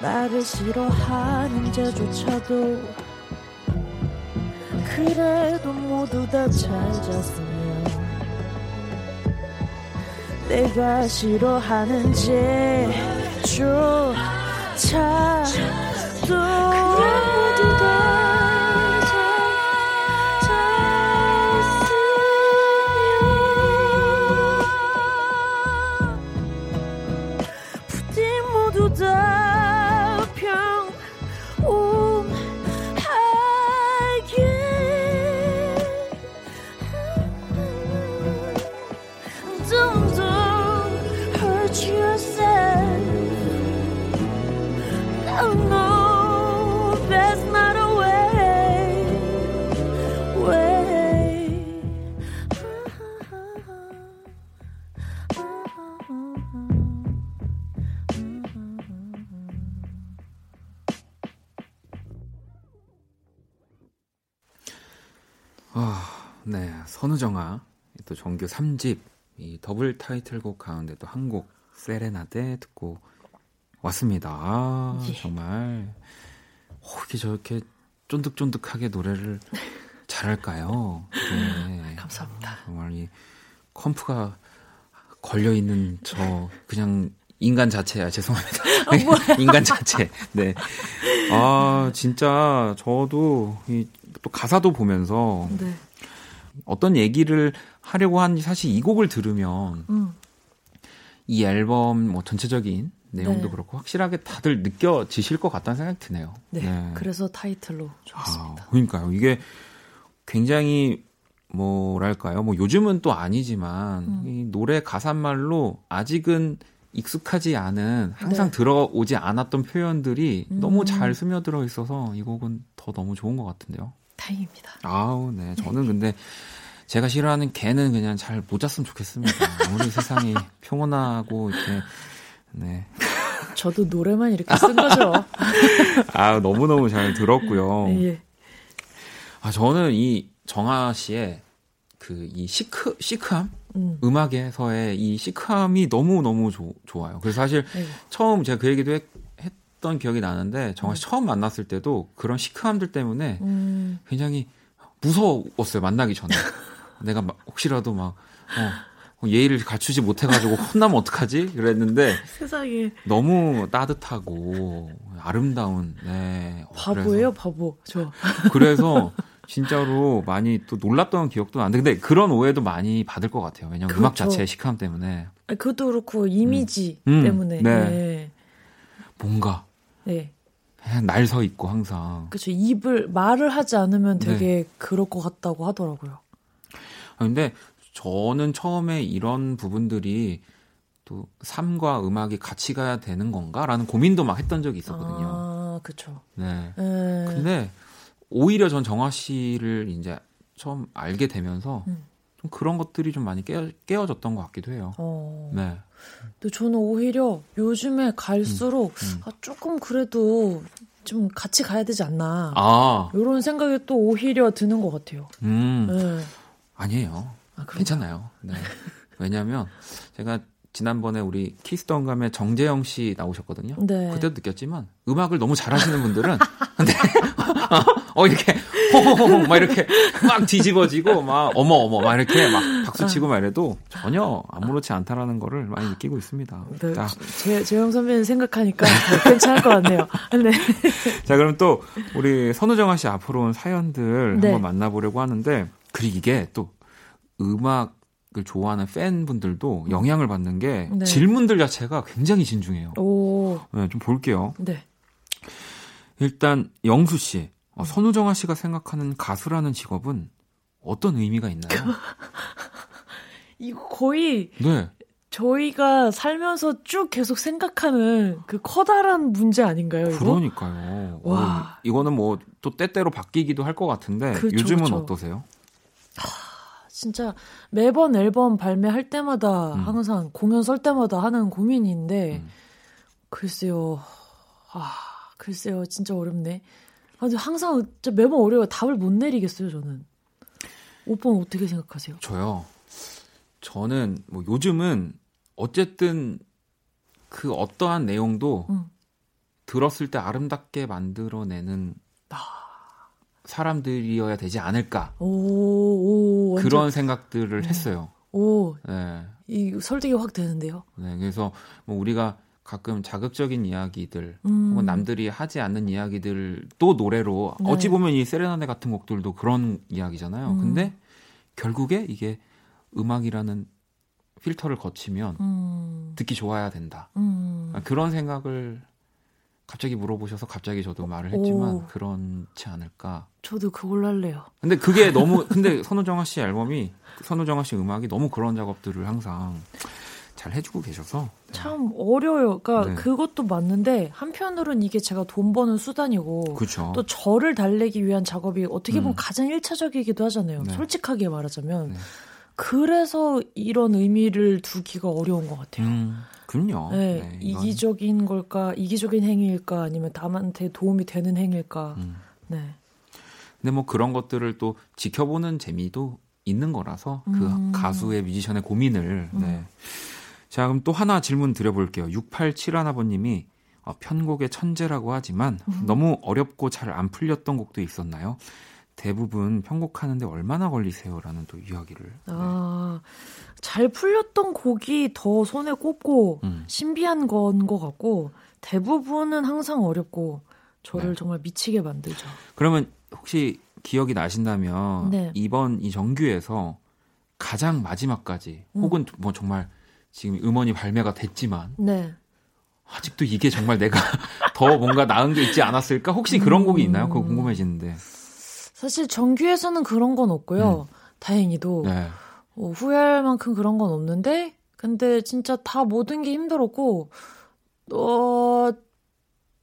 F: 나를 싫어하는 자조차도 그래도 모두 다 잘 잤으면 내가 싫어하는 제조차도
A: 선우정아. 또 정규 3집 이 더블 타이틀곡 가운데 또 한 곡 세레나데 듣고 왔습니다. 아,
F: 예.
A: 정말 어, 이렇게 저렇게 쫀득쫀득하게 노래를 잘할까요? 네.
F: 감사합니다.
A: 정말 이 컴프가 걸려 있는 저 그냥 인간 자체야 죄송합니다. 인간 자체. 네. 아 진짜 저도 이 또 가사도 보면서
F: 네.
A: 어떤 얘기를 하려고 하는지 사실 이 곡을 들으면
F: 음.
A: 이 앨범 뭐 전체적인 내용도
F: 네.
A: 그렇고 확실하게 다들 느껴지실 것 같다는 생각이 드네요.
F: 네. 그래서 타이틀로
A: 아,
F: 좋았습니다.
A: 그러니까요. 이게 굉장히 뭐랄까요? 뭐 요즘은 또 아니지만
F: 음.
A: 이 노래 가사말로 아직은 익숙하지 않은 항상
F: 네.
A: 들어오지 않았던 표현들이
F: 음.
A: 너무 잘 스며들어 있어서 이 곡은 더 너무 좋은 것 같은데요.
F: 다행입니다.
A: 아우, 네. 저는 근데 제가 싫어하는 개는 그냥 잘 못 잤으면 좋겠습니다. 아무리 세상이 평온하고 이렇게 네.
F: 저도 노래만 이렇게 쓴 거죠.
A: 아, 너무 너무 잘 들었고요.
F: 예.
A: 아, 저는 이 정아 씨의 그 이 시크 시크함
F: 음.
A: 음악에서의 이 시크함이 너무 너무 좋아요. 그래서 사실
F: 네.
A: 처음 제가 그 얘기도 했, 던 기억이 나는데 정아 씨
F: 네.
A: 처음 만났을 때도 그런 시크함들 때문에
F: 음.
A: 굉장히 무서웠어요 만나기 전에 내가 막 혹시라도 막 어, 예의를 갖추지 못해가지고 혼나면 어떡하지 그랬는데
F: 세상에
A: 너무 따뜻하고 아름다운 네 어,
F: 바보예요, 바보. 저.
A: 그래서, 그래서 진짜로 많이 또 놀랐던 기억도 나는데 근데 그런 오해도 많이 받을 것 같아요 왜냐면 음악
F: 그렇죠.
A: 자체의 시크함 때문에
F: 아니, 그것도 그렇고 이미지
A: 음.
F: 때문에.
A: 네.
F: 네.
A: 뭔가
F: 네.
A: 그냥 날서 있고 항상
F: 그렇죠. 입을 말을 하지 않으면
A: 네.
F: 되게 그럴 것 같다고 하더라고요.
A: 아, 근데 저는 처음에 이런 부분들이 또 삶과 음악이 같이 가야 되는 건가라는 고민도 막 했던 적이 있었거든요.
F: 아, 그쵸.
A: 네.
F: 예.
A: 근데 오히려 전 정화 씨를 이제 처음 알게 되면서
F: 음.
A: 좀 그런 것들이 좀 많이 깨어, 깨어졌던 것 같기도 해요.
F: 어.
A: 네.
F: 근데 저는 오히려 요즘에 갈수록
A: 음.
F: 아, 조금 그래도 좀 같이 가야 되지 않나.
A: 아,
F: 이런 생각이 또 오히려 드는 것 같아요.
A: 음,
F: 네.
A: 아니에요.
F: 아?
A: 괜찮아요. 네. 왜냐하면 제가 지난번에 우리 키스 더 음감회 정재형 씨 나오셨거든요.
F: 네.
A: 그때도 느꼈지만 음악을 너무 잘하시는 분들은 근데 어 이렇게 호호호호 막 이렇게 막 뒤집어지고 막 어머 어머 막 이렇게 막 박수 치고 막 이래도 전혀 아무렇지 않다라는 거를 많이 느끼고 있습니다.
F: 네,
A: 자,
F: 제, 재영 선배님 생각하니까 네, 괜찮을 것 같네요. 네.
A: 자 그럼 또 우리 선우정아 씨 앞으로 온 사연들
F: 네.
A: 한번 만나보려고 하는데 그리고 이게 또 음악 을 좋아하는 팬분들도 영향을 받는 게
F: 네.
A: 질문들 자체가 굉장히 진중해요.
F: 오,
A: 네, 좀 볼게요.
F: 네.
A: 일단 영수 씨, 어, 선우정아 씨가 생각하는 가수라는 직업은 어떤 의미가 있나요?
F: 이거 거의
A: 네,
F: 저희가 살면서 쭉 계속 생각하는 그 커다란 문제 아닌가요, 이거?
A: 그러니까요.
F: 와.
A: 어, 이거는 뭐 또 때때로 바뀌기도 할 것 같은데
F: 그쵸,
A: 요즘은
F: 그쵸.
A: 어떠세요?
F: 진짜 매번 앨범 발매할 때마다
A: 음.
F: 항상 공연 설 때마다 하는 고민인데
A: 음.
F: 글쎄요. 아, 글쎄요. 진짜 어렵네. 아, 근데 항상 진짜 매번 어려워요. 답을 못 내리겠어요, 저는. 오빠는 어떻게 생각하세요?
A: 저요. 저는 뭐 요즘은 어쨌든 그 어떠한 내용도
F: 음.
A: 들었을 때 아름답게 만들어내는 사람들이어야 되지 않을까
F: 오, 오, 완전,
A: 그런 생각들을 했어요.
F: 오,
A: 네.
F: 이 설득이 확 되는데요.
A: 네, 그래서 뭐 우리가 가끔 자극적인 이야기들
F: 음.
A: 혹은 남들이 하지 않는 이야기들도 노래로
F: 네.
A: 어찌 보면 이 세레나데 같은 곡들도 그런 이야기잖아요.
F: 음.
A: 근데 결국에 이게 음악이라는 필터를 거치면
F: 음,
A: 듣기 좋아야 된다.
F: 음.
A: 아, 그런 생각을 갑자기 물어보셔서 갑자기 저도 말을 했지만
F: 오.
A: 그렇지 않을까.
F: 저도 그걸로 할래요.
A: 근데 그게 너무 근데 선우정아 씨 앨범이 선우정아 씨 음악이 너무 그런 작업들을 항상 잘 해주고 계셔서 네.
F: 참 어려워요. 그러니까
A: 네.
F: 그것도 맞는데 한편으로는 이게 제가 돈 버는 수단이고
A: 그렇죠.
F: 또 저를 달래기 위한 작업이 어떻게 보면
A: 음.
F: 가장 일차적이기도 하잖아요.
A: 네.
F: 솔직하게 말하자면.
A: 네.
F: 그래서 이런 의미를 두기가 어려운 것 같아요.
A: 음, 그럼요.
F: 네,
A: 네,
F: 이기적인 걸까, 이기적인 행위일까, 아니면 남한테 도움이 되는 행위일까.
A: 음.
F: 네.
A: 근데 뭐 그런 것들을 또 지켜보는 재미도 있는 거라서
F: 음.
A: 그 가수의 뮤지션의 고민을 네. 자 그럼 또 하나 질문 드려볼게요 6871아버님이 어, 편곡의 천재라고 하지만
F: 음.
A: 너무 어렵고 잘 안 풀렸던 곡도 있었나요? 대부분 편곡하는데 얼마나 걸리세요?라는 또 이야기를 네.
F: 아, 잘 풀렸던 곡이 더 손에 꼽고
A: 음.
F: 신비한 건 것 같고 대부분은 항상 어렵고 저를
A: 네.
F: 정말 미치게 만들죠.
A: 그러면 혹시 기억이 나신다면
F: 네.
A: 이번 이 정규에서 가장 마지막까지
F: 음.
A: 혹은 뭐 정말 지금 음원이 발매가 됐지만
F: 네.
A: 아직도 이게 정말 내가 더 뭔가 나은 게 있지 않았을까? 혹시 그런 곡이 있나요? 그거
F: 음.
A: 궁금해지는데.
F: 사실 정규에서는 그런 건 없고요. 다행히도
A: 음. 네.
F: 어, 후회할 만큼 그런 건 없는데, 근데 진짜 다 모든 게 힘들었고, 어,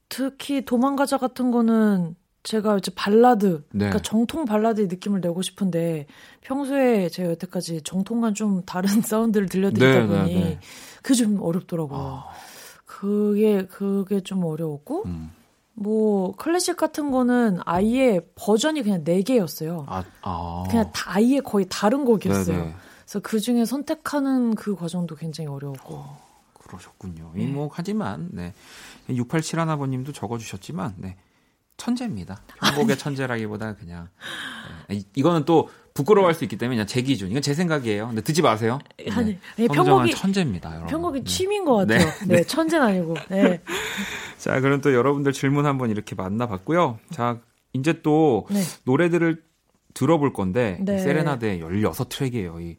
F: 특히 도망가자 같은 거는 제가 이제 발라드,
A: 네.
F: 그러니까 정통 발라드의 느낌을 내고 싶은데, 평소에 제가 여태까지 정통과 좀 다른 사운드를 들려드리다
A: 네,
F: 보니,
A: 네, 네.
F: 그게 좀 어렵더라고요.
A: 아,
F: 그게, 그게 좀 어려웠고,
A: 음.
F: 뭐, 클래식 같은 거는 아예 버전이 그냥 4 개였어요.
A: 아, 아.
F: 그냥 다 아예 거의 다른 곡이었어요.
A: 네네.
F: 그래서 그 중에 선택하는 그 과정도 굉장히 어려웠고.
A: 그러셨군요.
F: 네.
A: 이뭐 하지만 네. 687 하나버님도 적어주셨지만 네. 천재입니다. 한국의 천재라기보다 그냥 네. 이- 이거는 또 부끄러워할 수 있기 때문에 그냥 제 기준. 이건 제 생각이에요. 근데 듣지 마세요. 네.
F: 아니, 아니,
A: 선우정아는
F: 편곡이-
A: 천재입니다. 여러분.
F: 편곡이
A: 네.
F: 취미인 것 같아요.
A: 네.
F: 네, 천재는 아니고. 네.
A: 자, 그럼 또 여러분들 질문 한번 이렇게 만나봤고요. 자, 이제 또
F: 네.
A: 노래들을 들어볼 건데
F: 네.
A: 세레나데 16트랙이에요. 이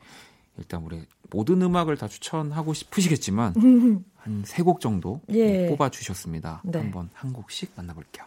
A: 일단 우리 모든 음악을 다 추천하고 싶으시겠지만 한 세 곡 정도
F: 예.
A: 뽑아 주셨습니다.
F: 네.
A: 한번 한 곡씩 만나볼게요.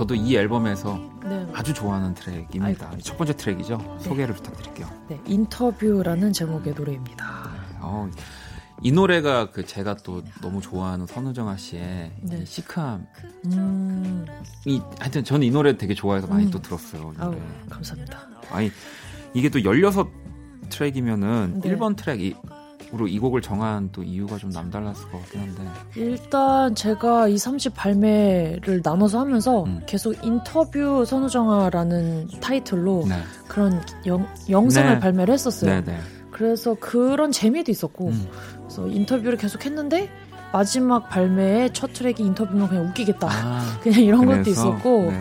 A: 저도 이 앨범에서
F: 네.
A: 아주 좋아하는 트랙입니다.
F: 아이고.
A: 첫 번째 트랙이죠. 소개를 부탁드릴게요.
F: 네, 인터뷰라는 제목의 노래입니다.
A: 어, 이 노래가 그 제가 또 너무 좋아하는 선우정아 씨의
F: 네.
A: 이 시크함이
F: 음,
A: 하여튼 저는 이 노래 되게 좋아해서 많이
F: 음.
A: 또 들었어요. 이
F: 아우. 감사합니다.
A: 아니 이게 또 16 트랙이면은
F: 네.
A: 1번 트랙 으로 이 곡을 정한 또 이유가 좀 남달랐을 것 같긴 한데.
F: 일단 제가 이 30 발매를 나눠서 하면서
A: 음.
F: 계속 인터뷰 선우정아라는 타이틀로
A: 네.
F: 그런 영, 영상을
A: 네.
F: 발매를 했었어요.
A: 네, 네.
F: 그래서 그런 재미도 있었고
A: 음.
F: 그래서 인터뷰를 계속 했는데 마지막 발매의 첫 트랙이 인터뷰면 그냥 웃기겠다.
A: 아,
F: 그냥 이런 것도
A: 그래서,
F: 있었고
A: 네.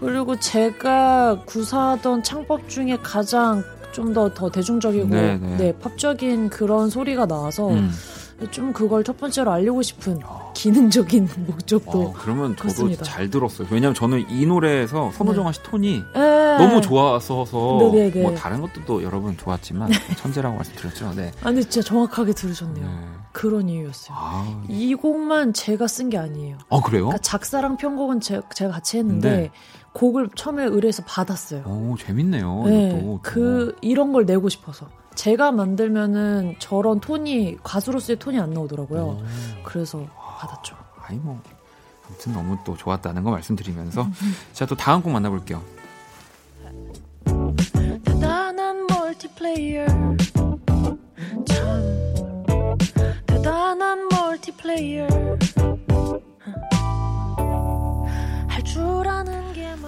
F: 그리고 제가 구사하던 창법 중에 가장 좀더더 대중적이고
A: 네,
F: 네,
A: 네.
F: 팝적인 그런 소리가 나와서
A: 음.
F: 좀 그걸 첫 번째로 알리고 싶은 기능적인 목적도
A: 어, 그러면 저도
F: 그렇습니다.
A: 잘 들었어요. 왜냐면 저는 이 노래에서 선우정아 씨 톤이
F: 네.
A: 너무 좋아서서
F: 네, 네, 네.
A: 뭐 다른 것도 또 여러분 좋았지만 천재라고 말씀드렸죠. 네.
F: 아 근데 진짜 정확하게 들으셨네요.
A: 네.
F: 그런 이유였어요.
A: 아,
F: 이 곡만 제가 쓴 게 아니에요.
A: 어 그래요?
F: 그러니까 작사랑 편곡은 제, 제가 같이 했는데
A: 네.
F: 곡을 처음에 의뢰해서 받았어요.
A: 오 재밌네요.
F: 네,
A: 이것도 또.
F: 그 이런 걸 내고 싶어서 제가 만들면은 저런 톤이 가수로서의 톤이 안 나오더라고요.
A: 오.
F: 그래서 받았죠.
A: 아이 뭐 아무튼 너무 또 좋았다는 거 말씀드리면서 자 또 다음 곡 만나볼게요.
F: 대단한 멀티플레이어 참 대단한 멀티플레이어 할 줄 아는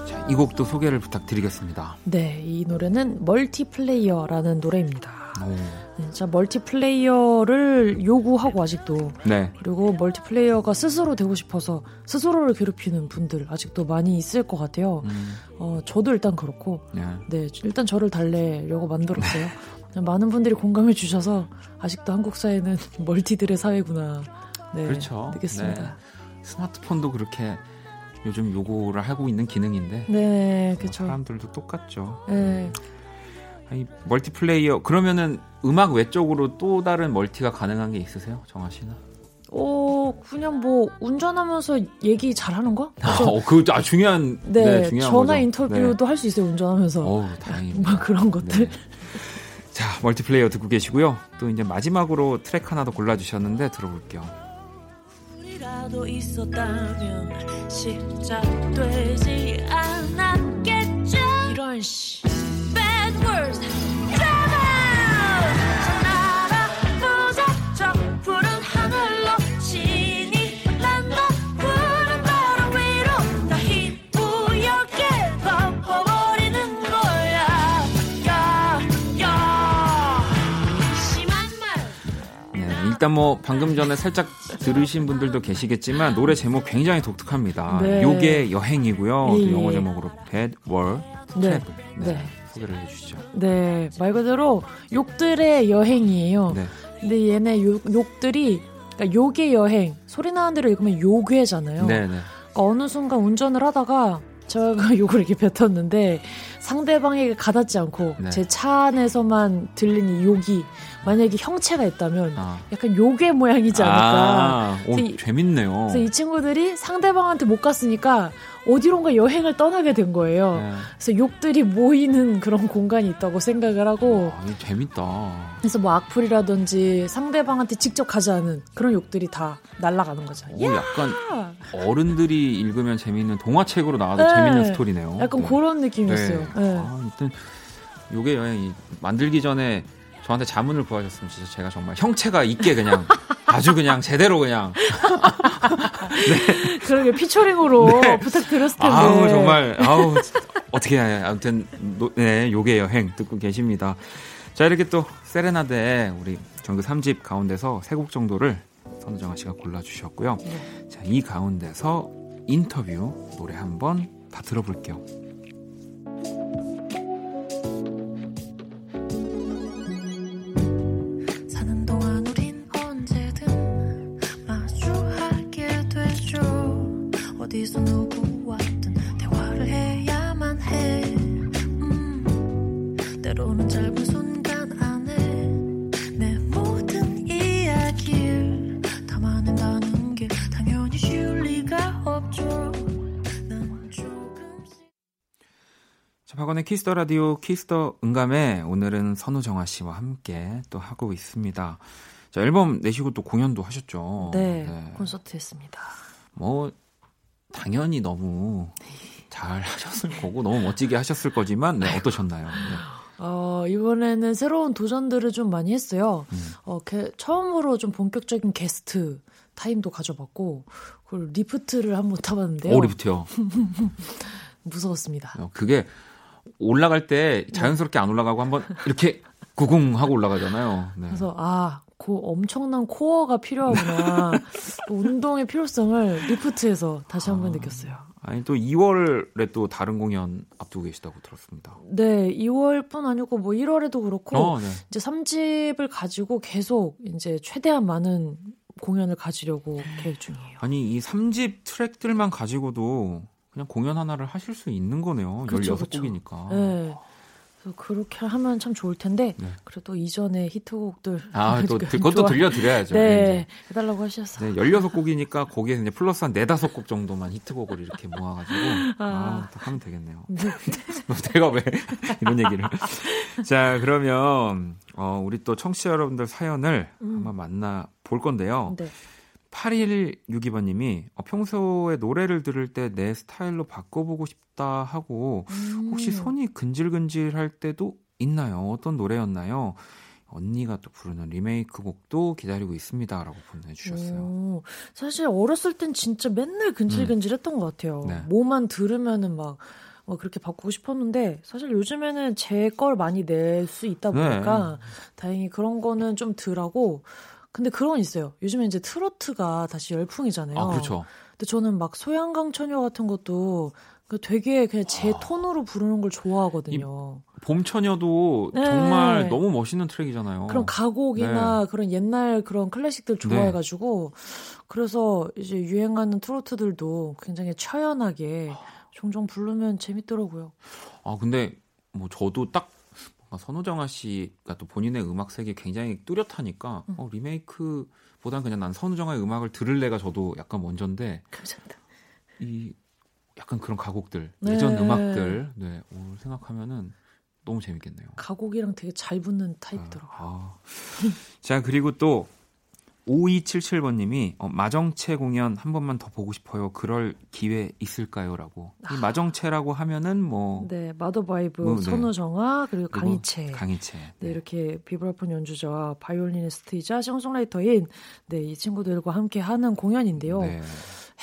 A: 자, 이 곡도 소개를 부탁드리겠습니다.
F: 네, 이 노래는 멀티플레이어라는 노래입니다.
A: 오.
F: 네, 진짜 멀티플레이어를 요구하고 아직도
A: 네.
F: 그리고 멀티플레이어가 스스로 되고 싶어서 스스로를 괴롭히는 분들 아직도 많이 있을 것 같아요.
A: 음,
F: 어, 저도 일단 그렇고
A: 네.
F: 네, 일단 저를 달래려고 만들었어요. 많은 분들이 공감해 주셔서 아직도 한국 사회는 멀티들의 사회구나. 네,
A: 그렇죠.
F: 느꼈습니다.
A: 네. 스마트폰도 그렇게 요즘 요구를 하고 있는 기능인데
F: 네,
A: 뭐
F: 그렇죠.
A: 사람들도 똑같죠.
F: 네.
A: 아니, 멀티플레이어 그러면은 음악 외적으로 또 다른 멀티가 가능한 게 있으세요, 정아 씨는?
F: 어, 그냥 뭐 운전하면서 얘기 잘하는 거?
A: 아, 어, 그 아, 중요한
F: 네,
A: 네, 중요한
F: 전화
A: 거죠.
F: 인터뷰도 할수 있어요 운전하면서.
A: 네. 어우, 다행입니다.
F: 막 그런 것들.
A: 네. 자, 멀티플레이어 듣고 계시고요. 또 이제 마지막으로 트랙 하나 더 골라주셨는데 들어볼게요.
C: 우리라도 있었다면 시작되지 않았겠죠
F: 이런 씨.
C: Bad words
A: 일단 뭐 방금 전에 살짝 들으신 분들도 계시겠지만 노래 제목 굉장히 독특합니다.
F: 네.
A: 요게 여행이고요.
F: 예,
A: 또 영어
F: 예.
A: 제목으로 Bad World
F: 네.
A: Travel. 네.
F: 네.
A: 소개를 해주시죠.
F: 네, 말 그대로 욕들의 여행이에요.
A: 네.
F: 근데 얘네 욕, 욕들이 그러니까 욕의 여행 소리 나는 대로 읽으면 요괴잖아요.
A: 네, 네.
F: 그러니까 어느 순간 운전을 하다가 제가 욕을 이렇게 뱉었는데 상대방에게 가닿지 않고
A: 네.
F: 제차 안에서만 들린 이 욕이 만약에 형체가 있다면
A: 아.
F: 약간 요괴 모양이지 않을까.
A: 아, 오,
F: 그래서 이-
A: 재밌네요.
F: 그래서 이 친구들이 상대방한테 못 갔으니까 어디론가 여행을 떠나게 된 거예요.
A: 네.
F: 그래서 욕들이 모이는 그런 공간이 있다고 생각을 하고
A: 아, 이거 재밌다.
F: 그래서 뭐 악플이라든지 상대방한테 직접 가지 않은 그런 욕들이 다 날아가는 거죠.
A: 오, 약간
F: 야!
A: 어른들이 읽으면 재밌는 동화책으로 나와도
F: 네.
A: 재밌는 스토리네요.
F: 약간
A: 네.
F: 그런 느낌이었어요.
A: 네.
F: 네.
A: 아, 일단 요게 여행이 만들기 전에 저한테 자문을 구하셨으면 진짜 제가 정말 형체가 있게 그냥 아주 그냥 제대로 그냥
F: 그러게 피처링으로
A: 네.
F: 부탁드렸을 텐데.
A: 아우 정말 아우 어떻게 해 아무튼 노- 네 요게 여행 듣고 계십니다. 자 이렇게 또 세레나데 우리 정규 3집 가운데서 세 곡 정도를 선우정아 씨가 골라주셨고요.
F: 네.
A: 자이 가운데서 인터뷰 노래 한번 다 들어볼게요.
D: 어디서 누구와든 대화를 해야만 해 음, 때로는 짧은 순간 안에 내 모든 이야기를 담아낸다는 게 당연히 쉬울 리가 없죠 난
A: 박원의 키스 더 라디오 키스 더 음감회 오늘은 선우정아 씨와 함께 또 하고 있습니다. 자, 앨범 내시고 또 공연도 하셨죠.
F: 네, 콘서트 했습니다.
A: 뭐 당연히 너무 잘 하셨을 거고 너무 멋지게 하셨을 거지만 네, 어떠셨나요? 네.
F: 어, 이번에는 새로운 도전들을 좀 많이 했어요.
A: 음.
F: 어, 게- 처음으로 좀 본격적인 게스트 타임도 가져봤고, 그리고 리프트를 한번 타봤는데요.
A: 오리부터요.
F: 무서웠습니다.
A: 어, 그게 올라갈 때 자연스럽게 안 올라가고 한번 이렇게 구궁 하고 올라가잖아요. 네.
F: 그래서 아, 그 엄청난 코어가 필요하구나. 또 운동의 필요성을 리프트에서 다시 한번 느꼈어요.
A: 아니 또 2월에 또 다른 공연 앞두고 계시다고 들었습니다.
F: 네, 2월뿐 아니고 뭐 1월에도 그렇고
A: 어, 네.
F: 이제 3집을 가지고 계속 이제 최대한 많은 공연을 가지려고 계획 중이에요.
A: 아니 이 3집 트랙들만 가지고도 그냥 공연 하나를 하실 수 있는 거네요.
F: 그쵸.
A: 16곡이니까.
F: 네. 그래서 그렇게 하면 참 좋을 텐데
A: 네.
F: 그래도 이전에 히트곡들
A: 아, 또
F: 지금
A: 그것도 들려드려야죠.
F: 네, 해달라고 하셨어요.
A: 네, 16곡이니까 거기에 이제 플러스 한 4, 5곡 정도만 히트곡을 이렇게 모아가지고, 아,
F: 아.
A: 또 하면 되겠네요.
F: 네.
A: 내가 왜 이런 얘기를. 자, 그러면, 어, 우리 또 청취자 여러분들 사연을
F: 음.
A: 한번 만나 볼 건데요.
F: 네.
A: 8162번님이 어, 평소에 노래를 들을 때 내 스타일로 바꿔보고 싶다 하고 혹시
F: 음.
A: 손이 근질근질할 때도 있나요? 어떤 노래였나요? 언니가 또 부르는 리메이크 곡도 기다리고 있습니다 라고 보내주셨어요.
F: 오, 사실 어렸을 땐 진짜 맨날 근질근질 했던 것 같아요.
A: 네.
F: 뭐만 들으면은 막, 막 그렇게 바꾸고 싶었는데 사실 요즘에는 제 걸 많이 낼 수 있다
A: 네.
F: 보니까 다행히 그런 거는 좀 덜하고 근데 그런 건 있어요. 요즘에 이제 트로트가 다시 열풍이잖아요.
A: 아, 그렇죠.
F: 근데 저는 막 소양강 처녀 같은 것도 그 되게 그냥 제
A: 아.
F: 톤으로 부르는 걸 좋아하거든요.
A: 봄처녀도
F: 네.
A: 정말 너무 멋있는 트랙이잖아요.
F: 그런 가곡이나
A: 네.
F: 그런 옛날 그런 클래식들 좋아해가지고 그래서 이제 유행하는 트로트들도 굉장히 처연하게 종종 부르면 재밌더라고요.
A: 아, 근데 뭐 저도 딱 선우정아 씨가 또 본인의 음악 세계 굉장히 뚜렷하니까
F: 음.
A: 어, 리메이크보다는 그냥 난 선우정아의 음악을 들을래가 저도 약간 먼저인데
F: 감사합니다.
A: 이 약간 그런 가곡들
F: 네.
A: 예전 음악들 네, 오, 생각하면은 너무 재밌겠네요.
F: 가곡이랑 되게 잘 붙는 타입이더라고요.
A: 아. 자 그리고 또 5277번님이 어, 마정채 공연 한 번만 더 보고 싶어요. 그럴 기회 있을까요?라고. 이 마정채라고 하면은 뭐
F: 아. 네, 마더바이브,
A: 뭐, 네.
F: 선우정아 그리고
A: 그리고
F: 강이채.
A: 강이채.
F: 네, 이렇게 비브라폰 연주자와 바이올리니스트이자 싱어송라이터인 네, 이 친구들과 함께 하는 공연인데요.
A: 네.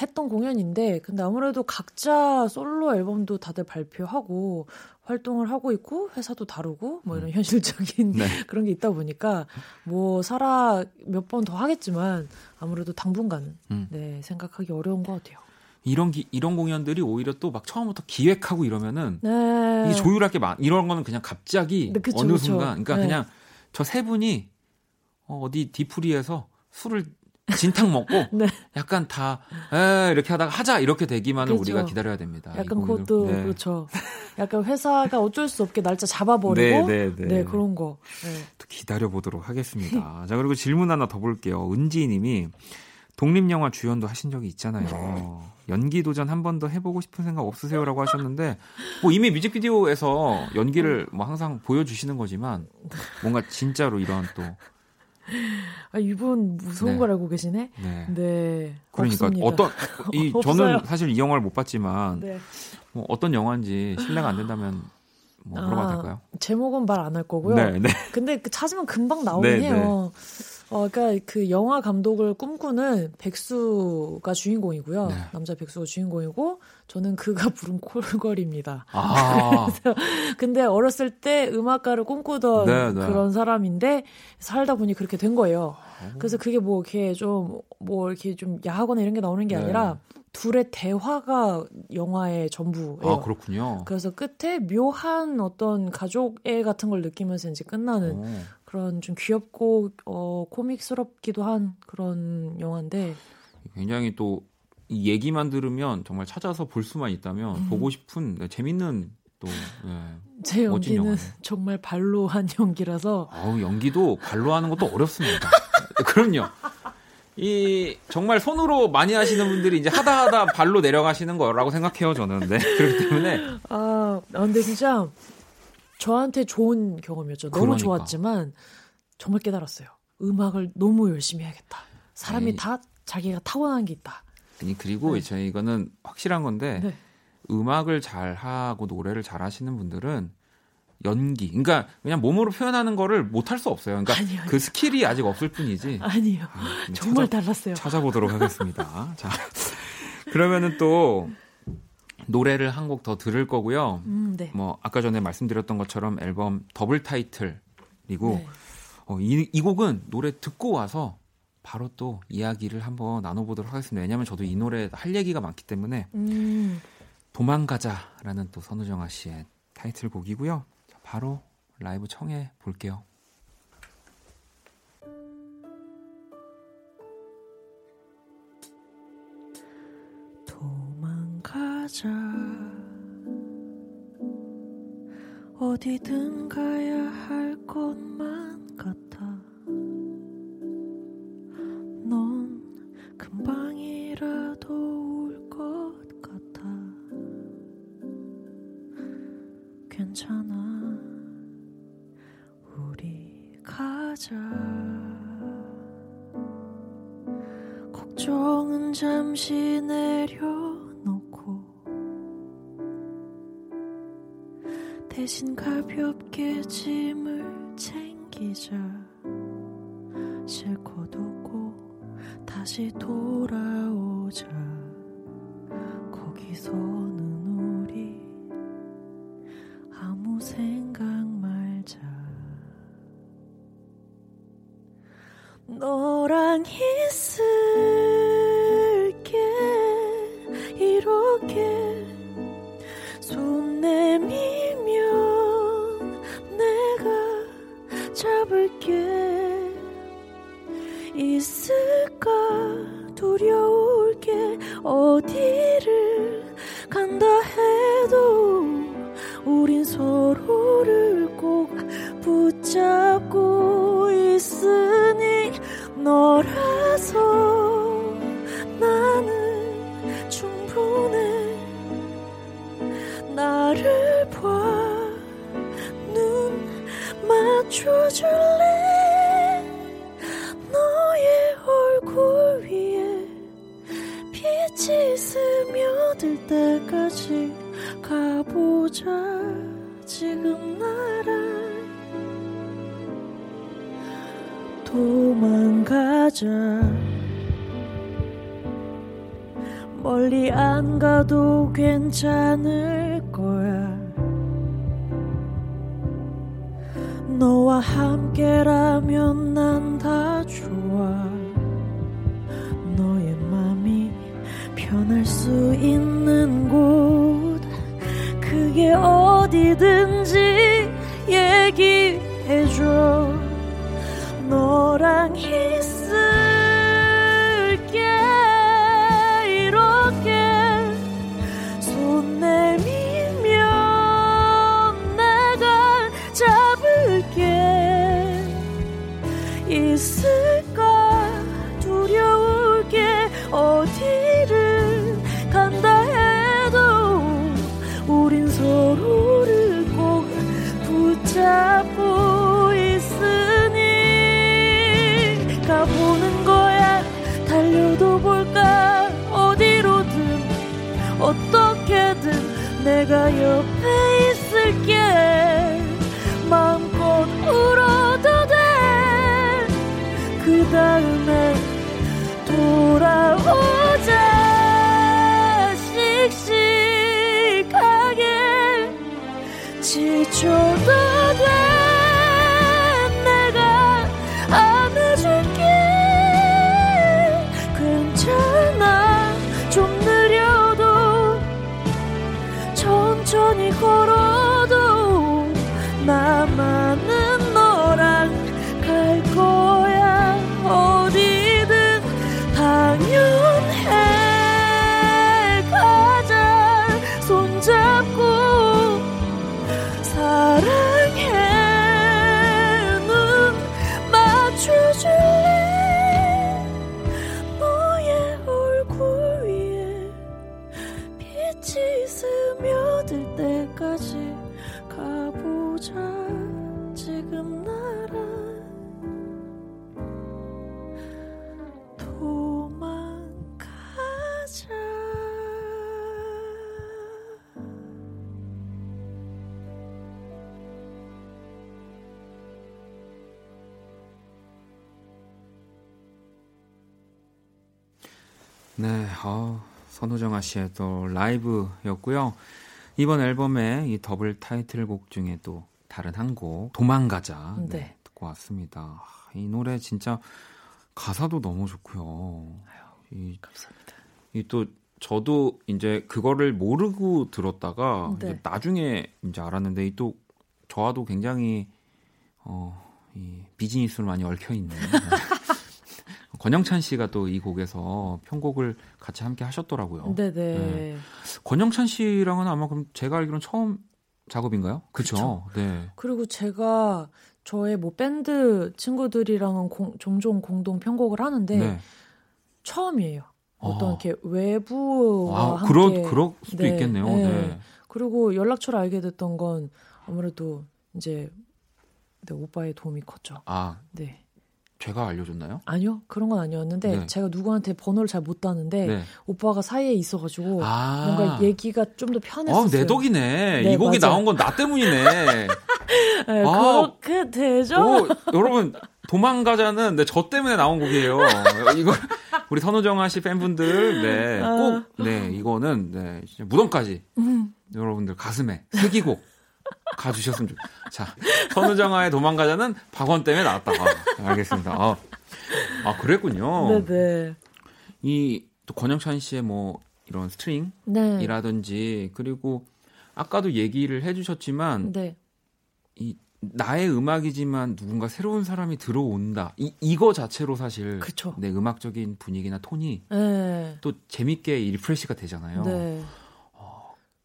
F: 했던 공연인데 근데 아무래도 각자 솔로 앨범도 다들 발표하고 활동을 하고 있고 회사도 다르고 뭐 이런 현실적인
A: 네.
F: 그런 게 있다 보니까 뭐 살아 몇 번 더 하겠지만 아무래도 당분간은
A: 음.
F: 네 생각하기 어려운 것 같아요.
A: 이런 기, 이런 공연들이 오히려 또 막 처음부터 기획하고 이러면은
F: 네.
A: 이게 조율할 게 많. 이런 거는 그냥 갑자기
F: 네, 그쵸,
A: 어느
F: 그쵸.
A: 순간, 그러니까
F: 네.
A: 그냥 저 세 분이 어, 어디 디프리에서 술을 진탕 먹고
F: 네.
A: 약간 다 에, 이렇게 하다가 하자 이렇게 되기만은
F: 그렇죠.
A: 우리가 기다려야 됩니다. 이
F: 약간. 그것도
A: 네.
F: 그렇죠. 약간 회사가 어쩔 수 없게 날짜 잡아버리고
A: 네,
F: 네,
A: 네, 네.
F: 그런 거. 네.
A: 또 기다려 보도록 하겠습니다. 자 그리고 질문 하나 더 볼게요. 은지님이 독립 영화 주연도 하신 적이 있잖아요. 연기 도전 한 번 더 해보고 싶은 생각 없으세요라고 하셨는데 뭐 이미 뮤직비디오에서 연기를 뭐 항상 보여주시는 거지만 뭔가 진짜로 이런 또
F: 아, 이분 무서운
A: 네.
F: 걸 알고 계시네.
A: 네.
F: 네.
A: 그러니까
F: 없습니다.
A: 어떤 이. 저는 사실 이 영화를 못 봤지만
F: 네.
A: 뭐 어떤 영화인지 신뢰가 안 된다면 뭐 물어봐도
F: 아,
A: 될까요?
F: 제목은 말 안 할 거고요.
A: 네, 네.
F: 근데 그 찾으면 금방 나오긴
A: 네,
F: 해요. 어, 그러니까 그 영화 감독을 꿈꾸는 백수가 주인공이고요.
A: 네.
F: 남자 백수가 주인공이고 저는 그가 부른 콜걸입니다.
A: 아,
F: 근데 어렸을 때 음악가를 꿈꾸던
A: 네, 네.
F: 그런 사람인데 살다 보니 그렇게 된 거예요. 그래서 그게 뭐 이렇게 좀 뭐 이렇게 좀 야하거나 이런 게 나오는 게
A: 네.
F: 아니라 둘의 대화가 영화의 전부예요.
A: 아 그렇군요.
F: 그래서 끝에 묘한 어떤 가족애 같은 걸 느끼면서 이제 끝나는
A: 오.
F: 그런 좀 귀엽고 어 코믹스럽기도 한 그런 영화인데
A: 굉장히 또 이 얘기만 들으면 정말 찾아서 볼 수만 있다면
F: 음.
A: 보고 싶은 네, 재밌는 또 예.
F: 제 연기는. 정말 발로 한 연기라서
A: 아우 연기도 발로 하는 것도 어렵습니다. 그럼요. 이 정말 손으로 많이 하시는 분들이 이제 하다 하다 발로 내려가시는 거라고 생각해요 저는. 네. 그렇기 때문에
F: 아, 아, 근데 진짜 저한테 좋은 경험이었죠. 너무
A: 그러니까.
F: 좋았지만 정말 깨달았어요. 음악을 너무 열심히 해야겠다. 사람이
A: 아니.
F: 다 자기가 타고난 게 있다.
A: 아니 그리고 저희 이거는 확실한 건데
F: 네.
A: 음악을 잘 하고 노래를 잘 하시는 분들은 연기, 그러니까 그냥 몸으로 표현하는 거를 못 할 수 없어요. 그러니까
F: 아니요, 아니요.
A: 그 skill이 아직 없을 뿐이지.
F: 아니요.
A: 음,
F: 정말
A: 찾아-
F: 달랐어요.
A: 찾아보도록 하겠습니다. 자, 그러면은 또 노래를 한 곡 더 들을 거고요.
F: 음, 네.
A: 뭐 아까 전에 말씀드렸던 것처럼 앨범 더블 타이틀이고
F: 네.
A: 어, 이, 이 곡은 노래 듣고 와서 바로 또 이야기를 한번 나눠보도록 하겠습니다. 왜냐하면 저도 이 노래 할 얘기가 많기 때문에
F: 음,
A: 도망가자라는 또 선우정아 씨의 타이틀곡이고요. 자, 바로 라이브 청해 볼게요.
F: 도망가자. 어디든 가야 할 것만 같아. 넌 금방이라도 올 것 같아. 괜찮아. 우리 가자. 걱정은 잠시 내려 대신 가볍게 짐을 챙기자. 실컷 웃고 다시 돌아오자. 거기서는 우리 아무 생각 말자. 너랑 있을 두 도망가자. 멀리 안 가도 괜찮을 거야. 너와 함께라면 난 다 좋아. 너의 맘이 편할 수 있는 곳 그게 어디든 내가 옆에 있을게. 마음껏 울어도 돼. 그 다음에 돌아오자. 씩씩하게 지쳐
A: 선호정아 씨의 또 라이브였고요. 이번 앨범의 이 더블 타이틀곡 중에 또 다른 한 곡, 도망가자. 네,
F: 네.
A: 듣고 왔습니다. 아, 이 노래 진짜 가사도 너무 좋고요. 이,
F: 감사합니다.
A: 이 또 저도 이제 그거를 모르고 들었다가
F: 네.
A: 이제 나중에 이제 알았는데 이 또 저와도 굉장히 어, 이 비즈니스로 많이 얽혀 있는 권영찬 씨가 또 이 곡에서 편곡을 같이 함께 하셨더라고요.
F: 네네.
A: 네. 권영찬 씨랑은 아마 그럼 제가 알기로는 처음 작업인가요? 그렇죠. 네.
F: 그리고 제가 저의 뭐 밴드 친구들이랑은 공- 종종 공동 편곡을 하는데
A: 네.
F: 처음이에요. 어떤
A: 아.
F: 이렇게 외부와
A: 아,
F: 함께
A: 그럴 그럴 수도
F: 네,
A: 있겠네요.
F: 네.
A: 네.
F: 그리고 연락처를 알게 됐던 건 아무래도 이제 네, 오빠의 도움이 컸죠.
A: 아,
F: 네.
A: 제가 알려줬나요?
F: 아니요. 그런 건 아니었는데
A: 네.
F: 제가 누구한테 번호를 잘 못 따는데
A: 네.
F: 오빠가 사이에 있어 가지고
A: 아.
F: 뭔가 얘기가 좀 더 편했어요.
A: 아, 내 덕이네.
F: 네,
A: 이 곡이
F: 맞아.
A: 나온 건 나 때문이네.
F: 네,
A: 아.
F: 그렇게 되죠?
A: 오, 여러분 도망가자는 네, 저 때문에 나온 곡이에요. 이거 우리 선우정아 씨 팬분들 네,
F: 아.
A: 꼭 네, 이거는 네, 무덤까지
F: 음.
A: 여러분들 가슴에 새기고 가주셨으면 좋. 자, 선우정아의 도망가자는 박원 때문에 나왔다. 아, 알겠습니다. 아, 아, 그랬군요.
F: 네네.
A: 이 또 권영찬 씨의 뭐 이런
F: 네.
A: 스트링이라든지 그리고 아까도 얘기를 해주셨지만
F: 네.
A: 이 나의 음악이지만 누군가 새로운 사람이 들어온다. 이 이거 자체로 사실
F: 그쵸.
A: 내 음악적인 분위기나 톤이
F: 네.
A: 또 재밌게 이 refresh가 되잖아요.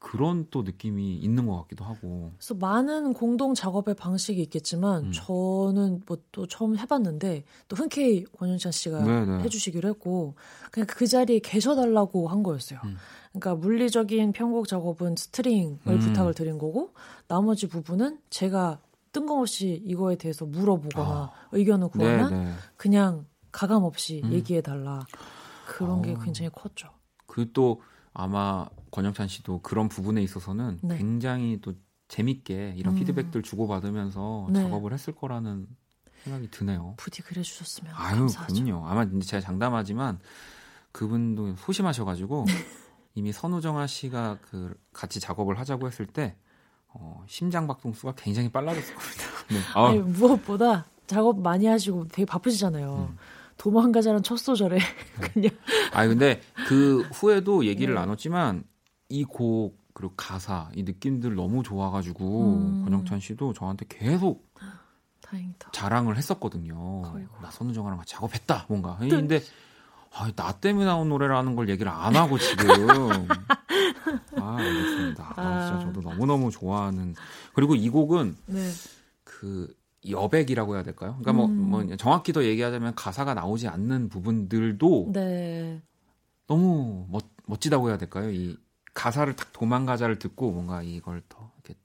F: 네.
A: 그런 또 느낌이 있는 것 같기도 하고.
F: 그래서 많은 공동 작업의 방식이 있겠지만
A: 음.
F: 저는 뭐 또 처음 해봤는데 또 흔쾌히 권영찬 씨가
A: 네네.
F: 해주시기로 했고 그냥 그 자리에 계셔달라고 한 거였어요.
A: 음.
F: 그러니까 물리적인 편곡 작업은 string을
A: 음.
F: 부탁을 드린 거고 나머지 부분은 제가 뜬금없이 이거에 대해서 물어보거나 의견을 구하면
A: 네, 네.
F: 그냥 가감 없이
A: 음.
F: 얘기해달라 그런 게
A: 어.
F: 굉장히 컸죠.
A: 그 또 아마 권영찬 씨도 그런 부분에 있어서는
F: 네.
A: 굉장히 또 재밌게 이런
F: 음.
A: 피드백들 주고받으면서
F: 네.
A: 작업을 했을 거라는 생각이 드네요.
F: 부디 그래 주셨으면
A: 아유,
F: 감사하죠.
A: 그럼요. 아마 이제 제가 장담하지만 그분도 소심하셔가지고 이미 선우정아 씨가 그 같이 작업을 하자고 했을 때 어, 심장 박동수가 굉장히 빨라졌을 겁니다. 네. 아,
F: 아니, 무엇보다 작업 많이 하시고 되게 바쁘시잖아요.
A: 음.
F: 도망가자는 첫 소절에 그냥
A: 아니 근데 그 후에도 얘기를
F: 네.
A: 나눴지만 이 곡 그리고 가사 이 느낌들 너무 좋아가지고
F: 음.
A: 권영찬 씨도 저한테 계속
F: 다행이다.
A: 자랑을 했었거든요.
F: 아이고.
A: 나 선우정아랑 같이 작업했다 뭔가. 근데 아, 나 때문에 나온 노래라는 걸 얘기를 안 하고 지금. 아 알겠습니다. 아, 진짜
F: 아.
A: 저도 너무 너무 좋아하는. 그리고 이 곡은
F: 네.
A: 그 여백이라고 해야 될까요? 그러니까 뭐,
F: 음.
A: 뭐 정확히 더 얘기하자면 가사가 나오지 않는 부분들도
F: 네.
A: 너무 멋, 멋지다고 해야 될까요? 이 가사를 딱 도망가자를 듣고 뭔가 이걸 더 이렇게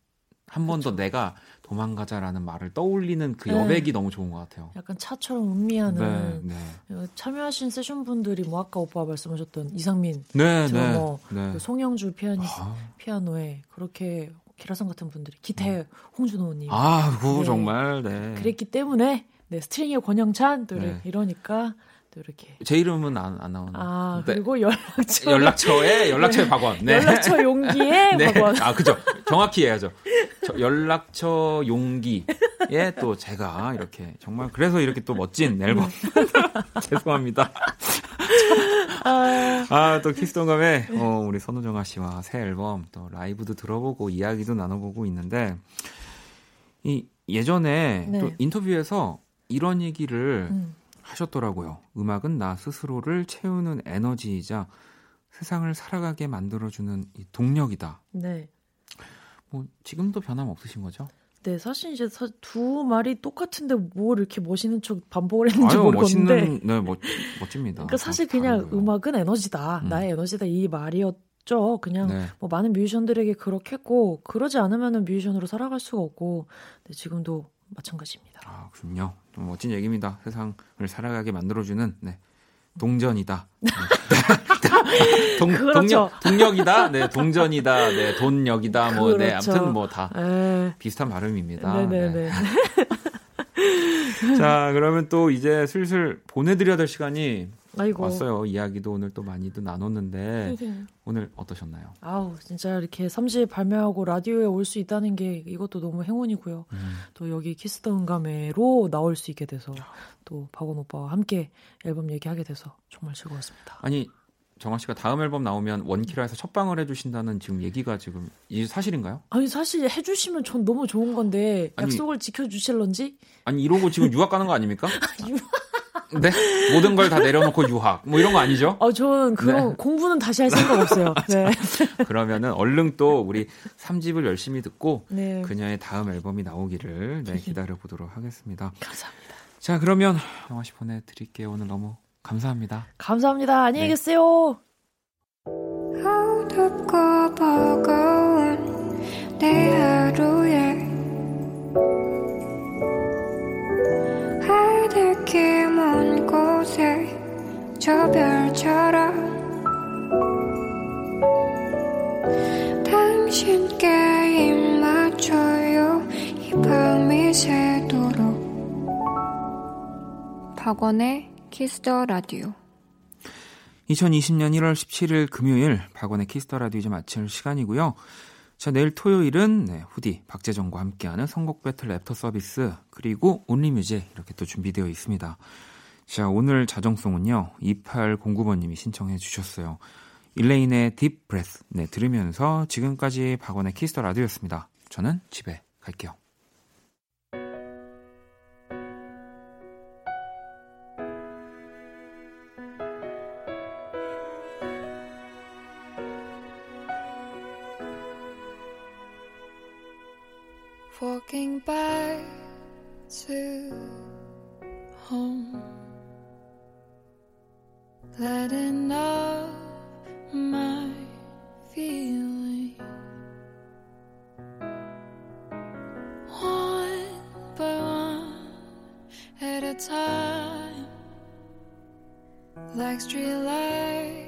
A: 한 번 더 내가 도망가자라는 말을 떠올리는 그
F: 네.
A: 여백이 너무 좋은 것 같아요.
F: 약간 차처럼 음미하는
A: 네, 네.
F: 어, 참여하신 세션 분들이 뭐 아까 오빠 말씀하셨던 이상민,
A: 네, 네.
F: 드러머,
A: 네.
F: 그 송영주 피아니
A: 아,
F: 피아노에 그렇게 기라성 같은 분들이 기타의 홍준호님
A: 아,
F: 네.
A: 정말, 네.
F: 그랬기 때문에 네 스트링의 권영찬 또
A: 네.
F: 이러니까 또 이렇게
A: 제 이름은 안, 안 나오는.
F: 아
A: 네.
F: 그리고 연락처
A: 연락처에, 연락처에 박원. 네.
F: 연락처 용기에
A: 네.
F: 박원
A: 아, 그죠. 정확히 해야죠. 저 연락처 용기에 또 제가 이렇게 정말 그래서 이렇게 또 멋진 앨범. 죄송합니다.
F: 아,
A: 아, 또 키스톤감에 어, 우리 선우정아 씨와 새 앨범 또 라이브도 들어보고 이야기도 나눠보고 있는데 이 예전에
F: 네.
A: 또 인터뷰에서 이런 얘기를
F: 음.
A: 하셨더라고요. 음악은 나 스스로를 채우는 에너지이자 세상을 살아가게 만들어주는 이 동력이다.
F: 네.
A: 뭐 지금도 변함 없으신 거죠?
F: 네, 사실 이제 사- 두 말이 똑같은데 뭘 이렇게 멋있는 척 반복을 했는지
A: 아유
F: 모르겠는데.
A: 멋있는 네 멋, 멋집니다.
F: 그러니까 사실
A: 어,
F: 그냥
A: 다르고요.
F: 음악은 에너지다.
A: 음.
F: 나의 에너지다 이 말이었죠. 그냥
A: 네.
F: 뭐 많은 뮤지션들에게 그렇게 했고 그러지 않으면은 뮤지션으로 살아갈 수가 없고 네, 지금도 마찬가지입니다.
A: 아, 그럼요. 좀 멋진 얘기입니다. 세상을 살아가게 만들어주는 네. 동전이다. 네. 동,
F: 그렇죠.
A: 동력, 동력이다. 네, 동전이다. 네, 돈력이다. 뭐, 네,
F: 그렇죠.
A: 아무튼 뭐다
F: 에,
A: 비슷한 발음입니다.
F: 네네네.
A: 네. 자, 그러면 또 이제 슬슬 보내드려야 될 시간이
F: 아이고.
A: 왔어요. 이야기도 오늘 또 많이도 나눴는데
F: 네.
A: 오늘 어떠셨나요?
F: 아우 진짜 이렇게 3집 발매하고 라디오에 올 수 있다는 게 이것도 너무 행운이고요.
A: 음.
F: 또 여기 키스더 음감회로 나올 수 있게 돼서 또 박원 오빠와 함께 앨범 얘기하게 돼서 정말 즐거웠습니다.
A: 아니 정아 씨가 다음 앨범 나오면 원키라에서 첫 방을 해주신다는 지금 얘기가 지금 이 사실인가요?
F: 아니 사실 해주시면 전 너무 좋은 건데
A: 아니,
F: 약속을 지켜주실런지
A: 아니 이러고 지금 유학 가는 거 아닙니까? 네 모든 걸 다 내려놓고 유학 뭐 이런 거 아니죠?
F: 아, 전 그런
A: 네.
F: 공부는 다시 할 생각 없어요. 네.
A: 그러면은 얼른 또 우리 3집을 열심히 듣고
F: 네.
A: 그녀의 다음 앨범이 나오기를 네, 기다려 보도록 하겠습니다.
F: 감사합니다.
A: 자 그러면 영화 씨 보내 드릴게요. 오늘 너무 감사합니다.
F: 감사합니다. 안녕히
A: 네.
F: 계세요.
E: 어 곳에 저 별처럼 당신께 입 맞춰요 이 밤이 새도록 박원의 키스더 라디오
A: 2020년 1월 17일 금요일 박원의 키스더 라디오 이제 마칠 시간이고요. 자 내일 토요일은 네, 후디 박재정과 함께하는 선곡 배틀 애프터 서비스 그리고 Only Music 이렇게 또 준비되어 있습니다. 자 오늘 자정송은요 2809번님이 신청해 주셨어요. 일레인의 Deep Breath 네 들으면서 지금까지 박원의 키스더 라디오였습니다. 저는 집에 갈게요.
E: walking back to letting up my feeling. One by one at a time, like street lights,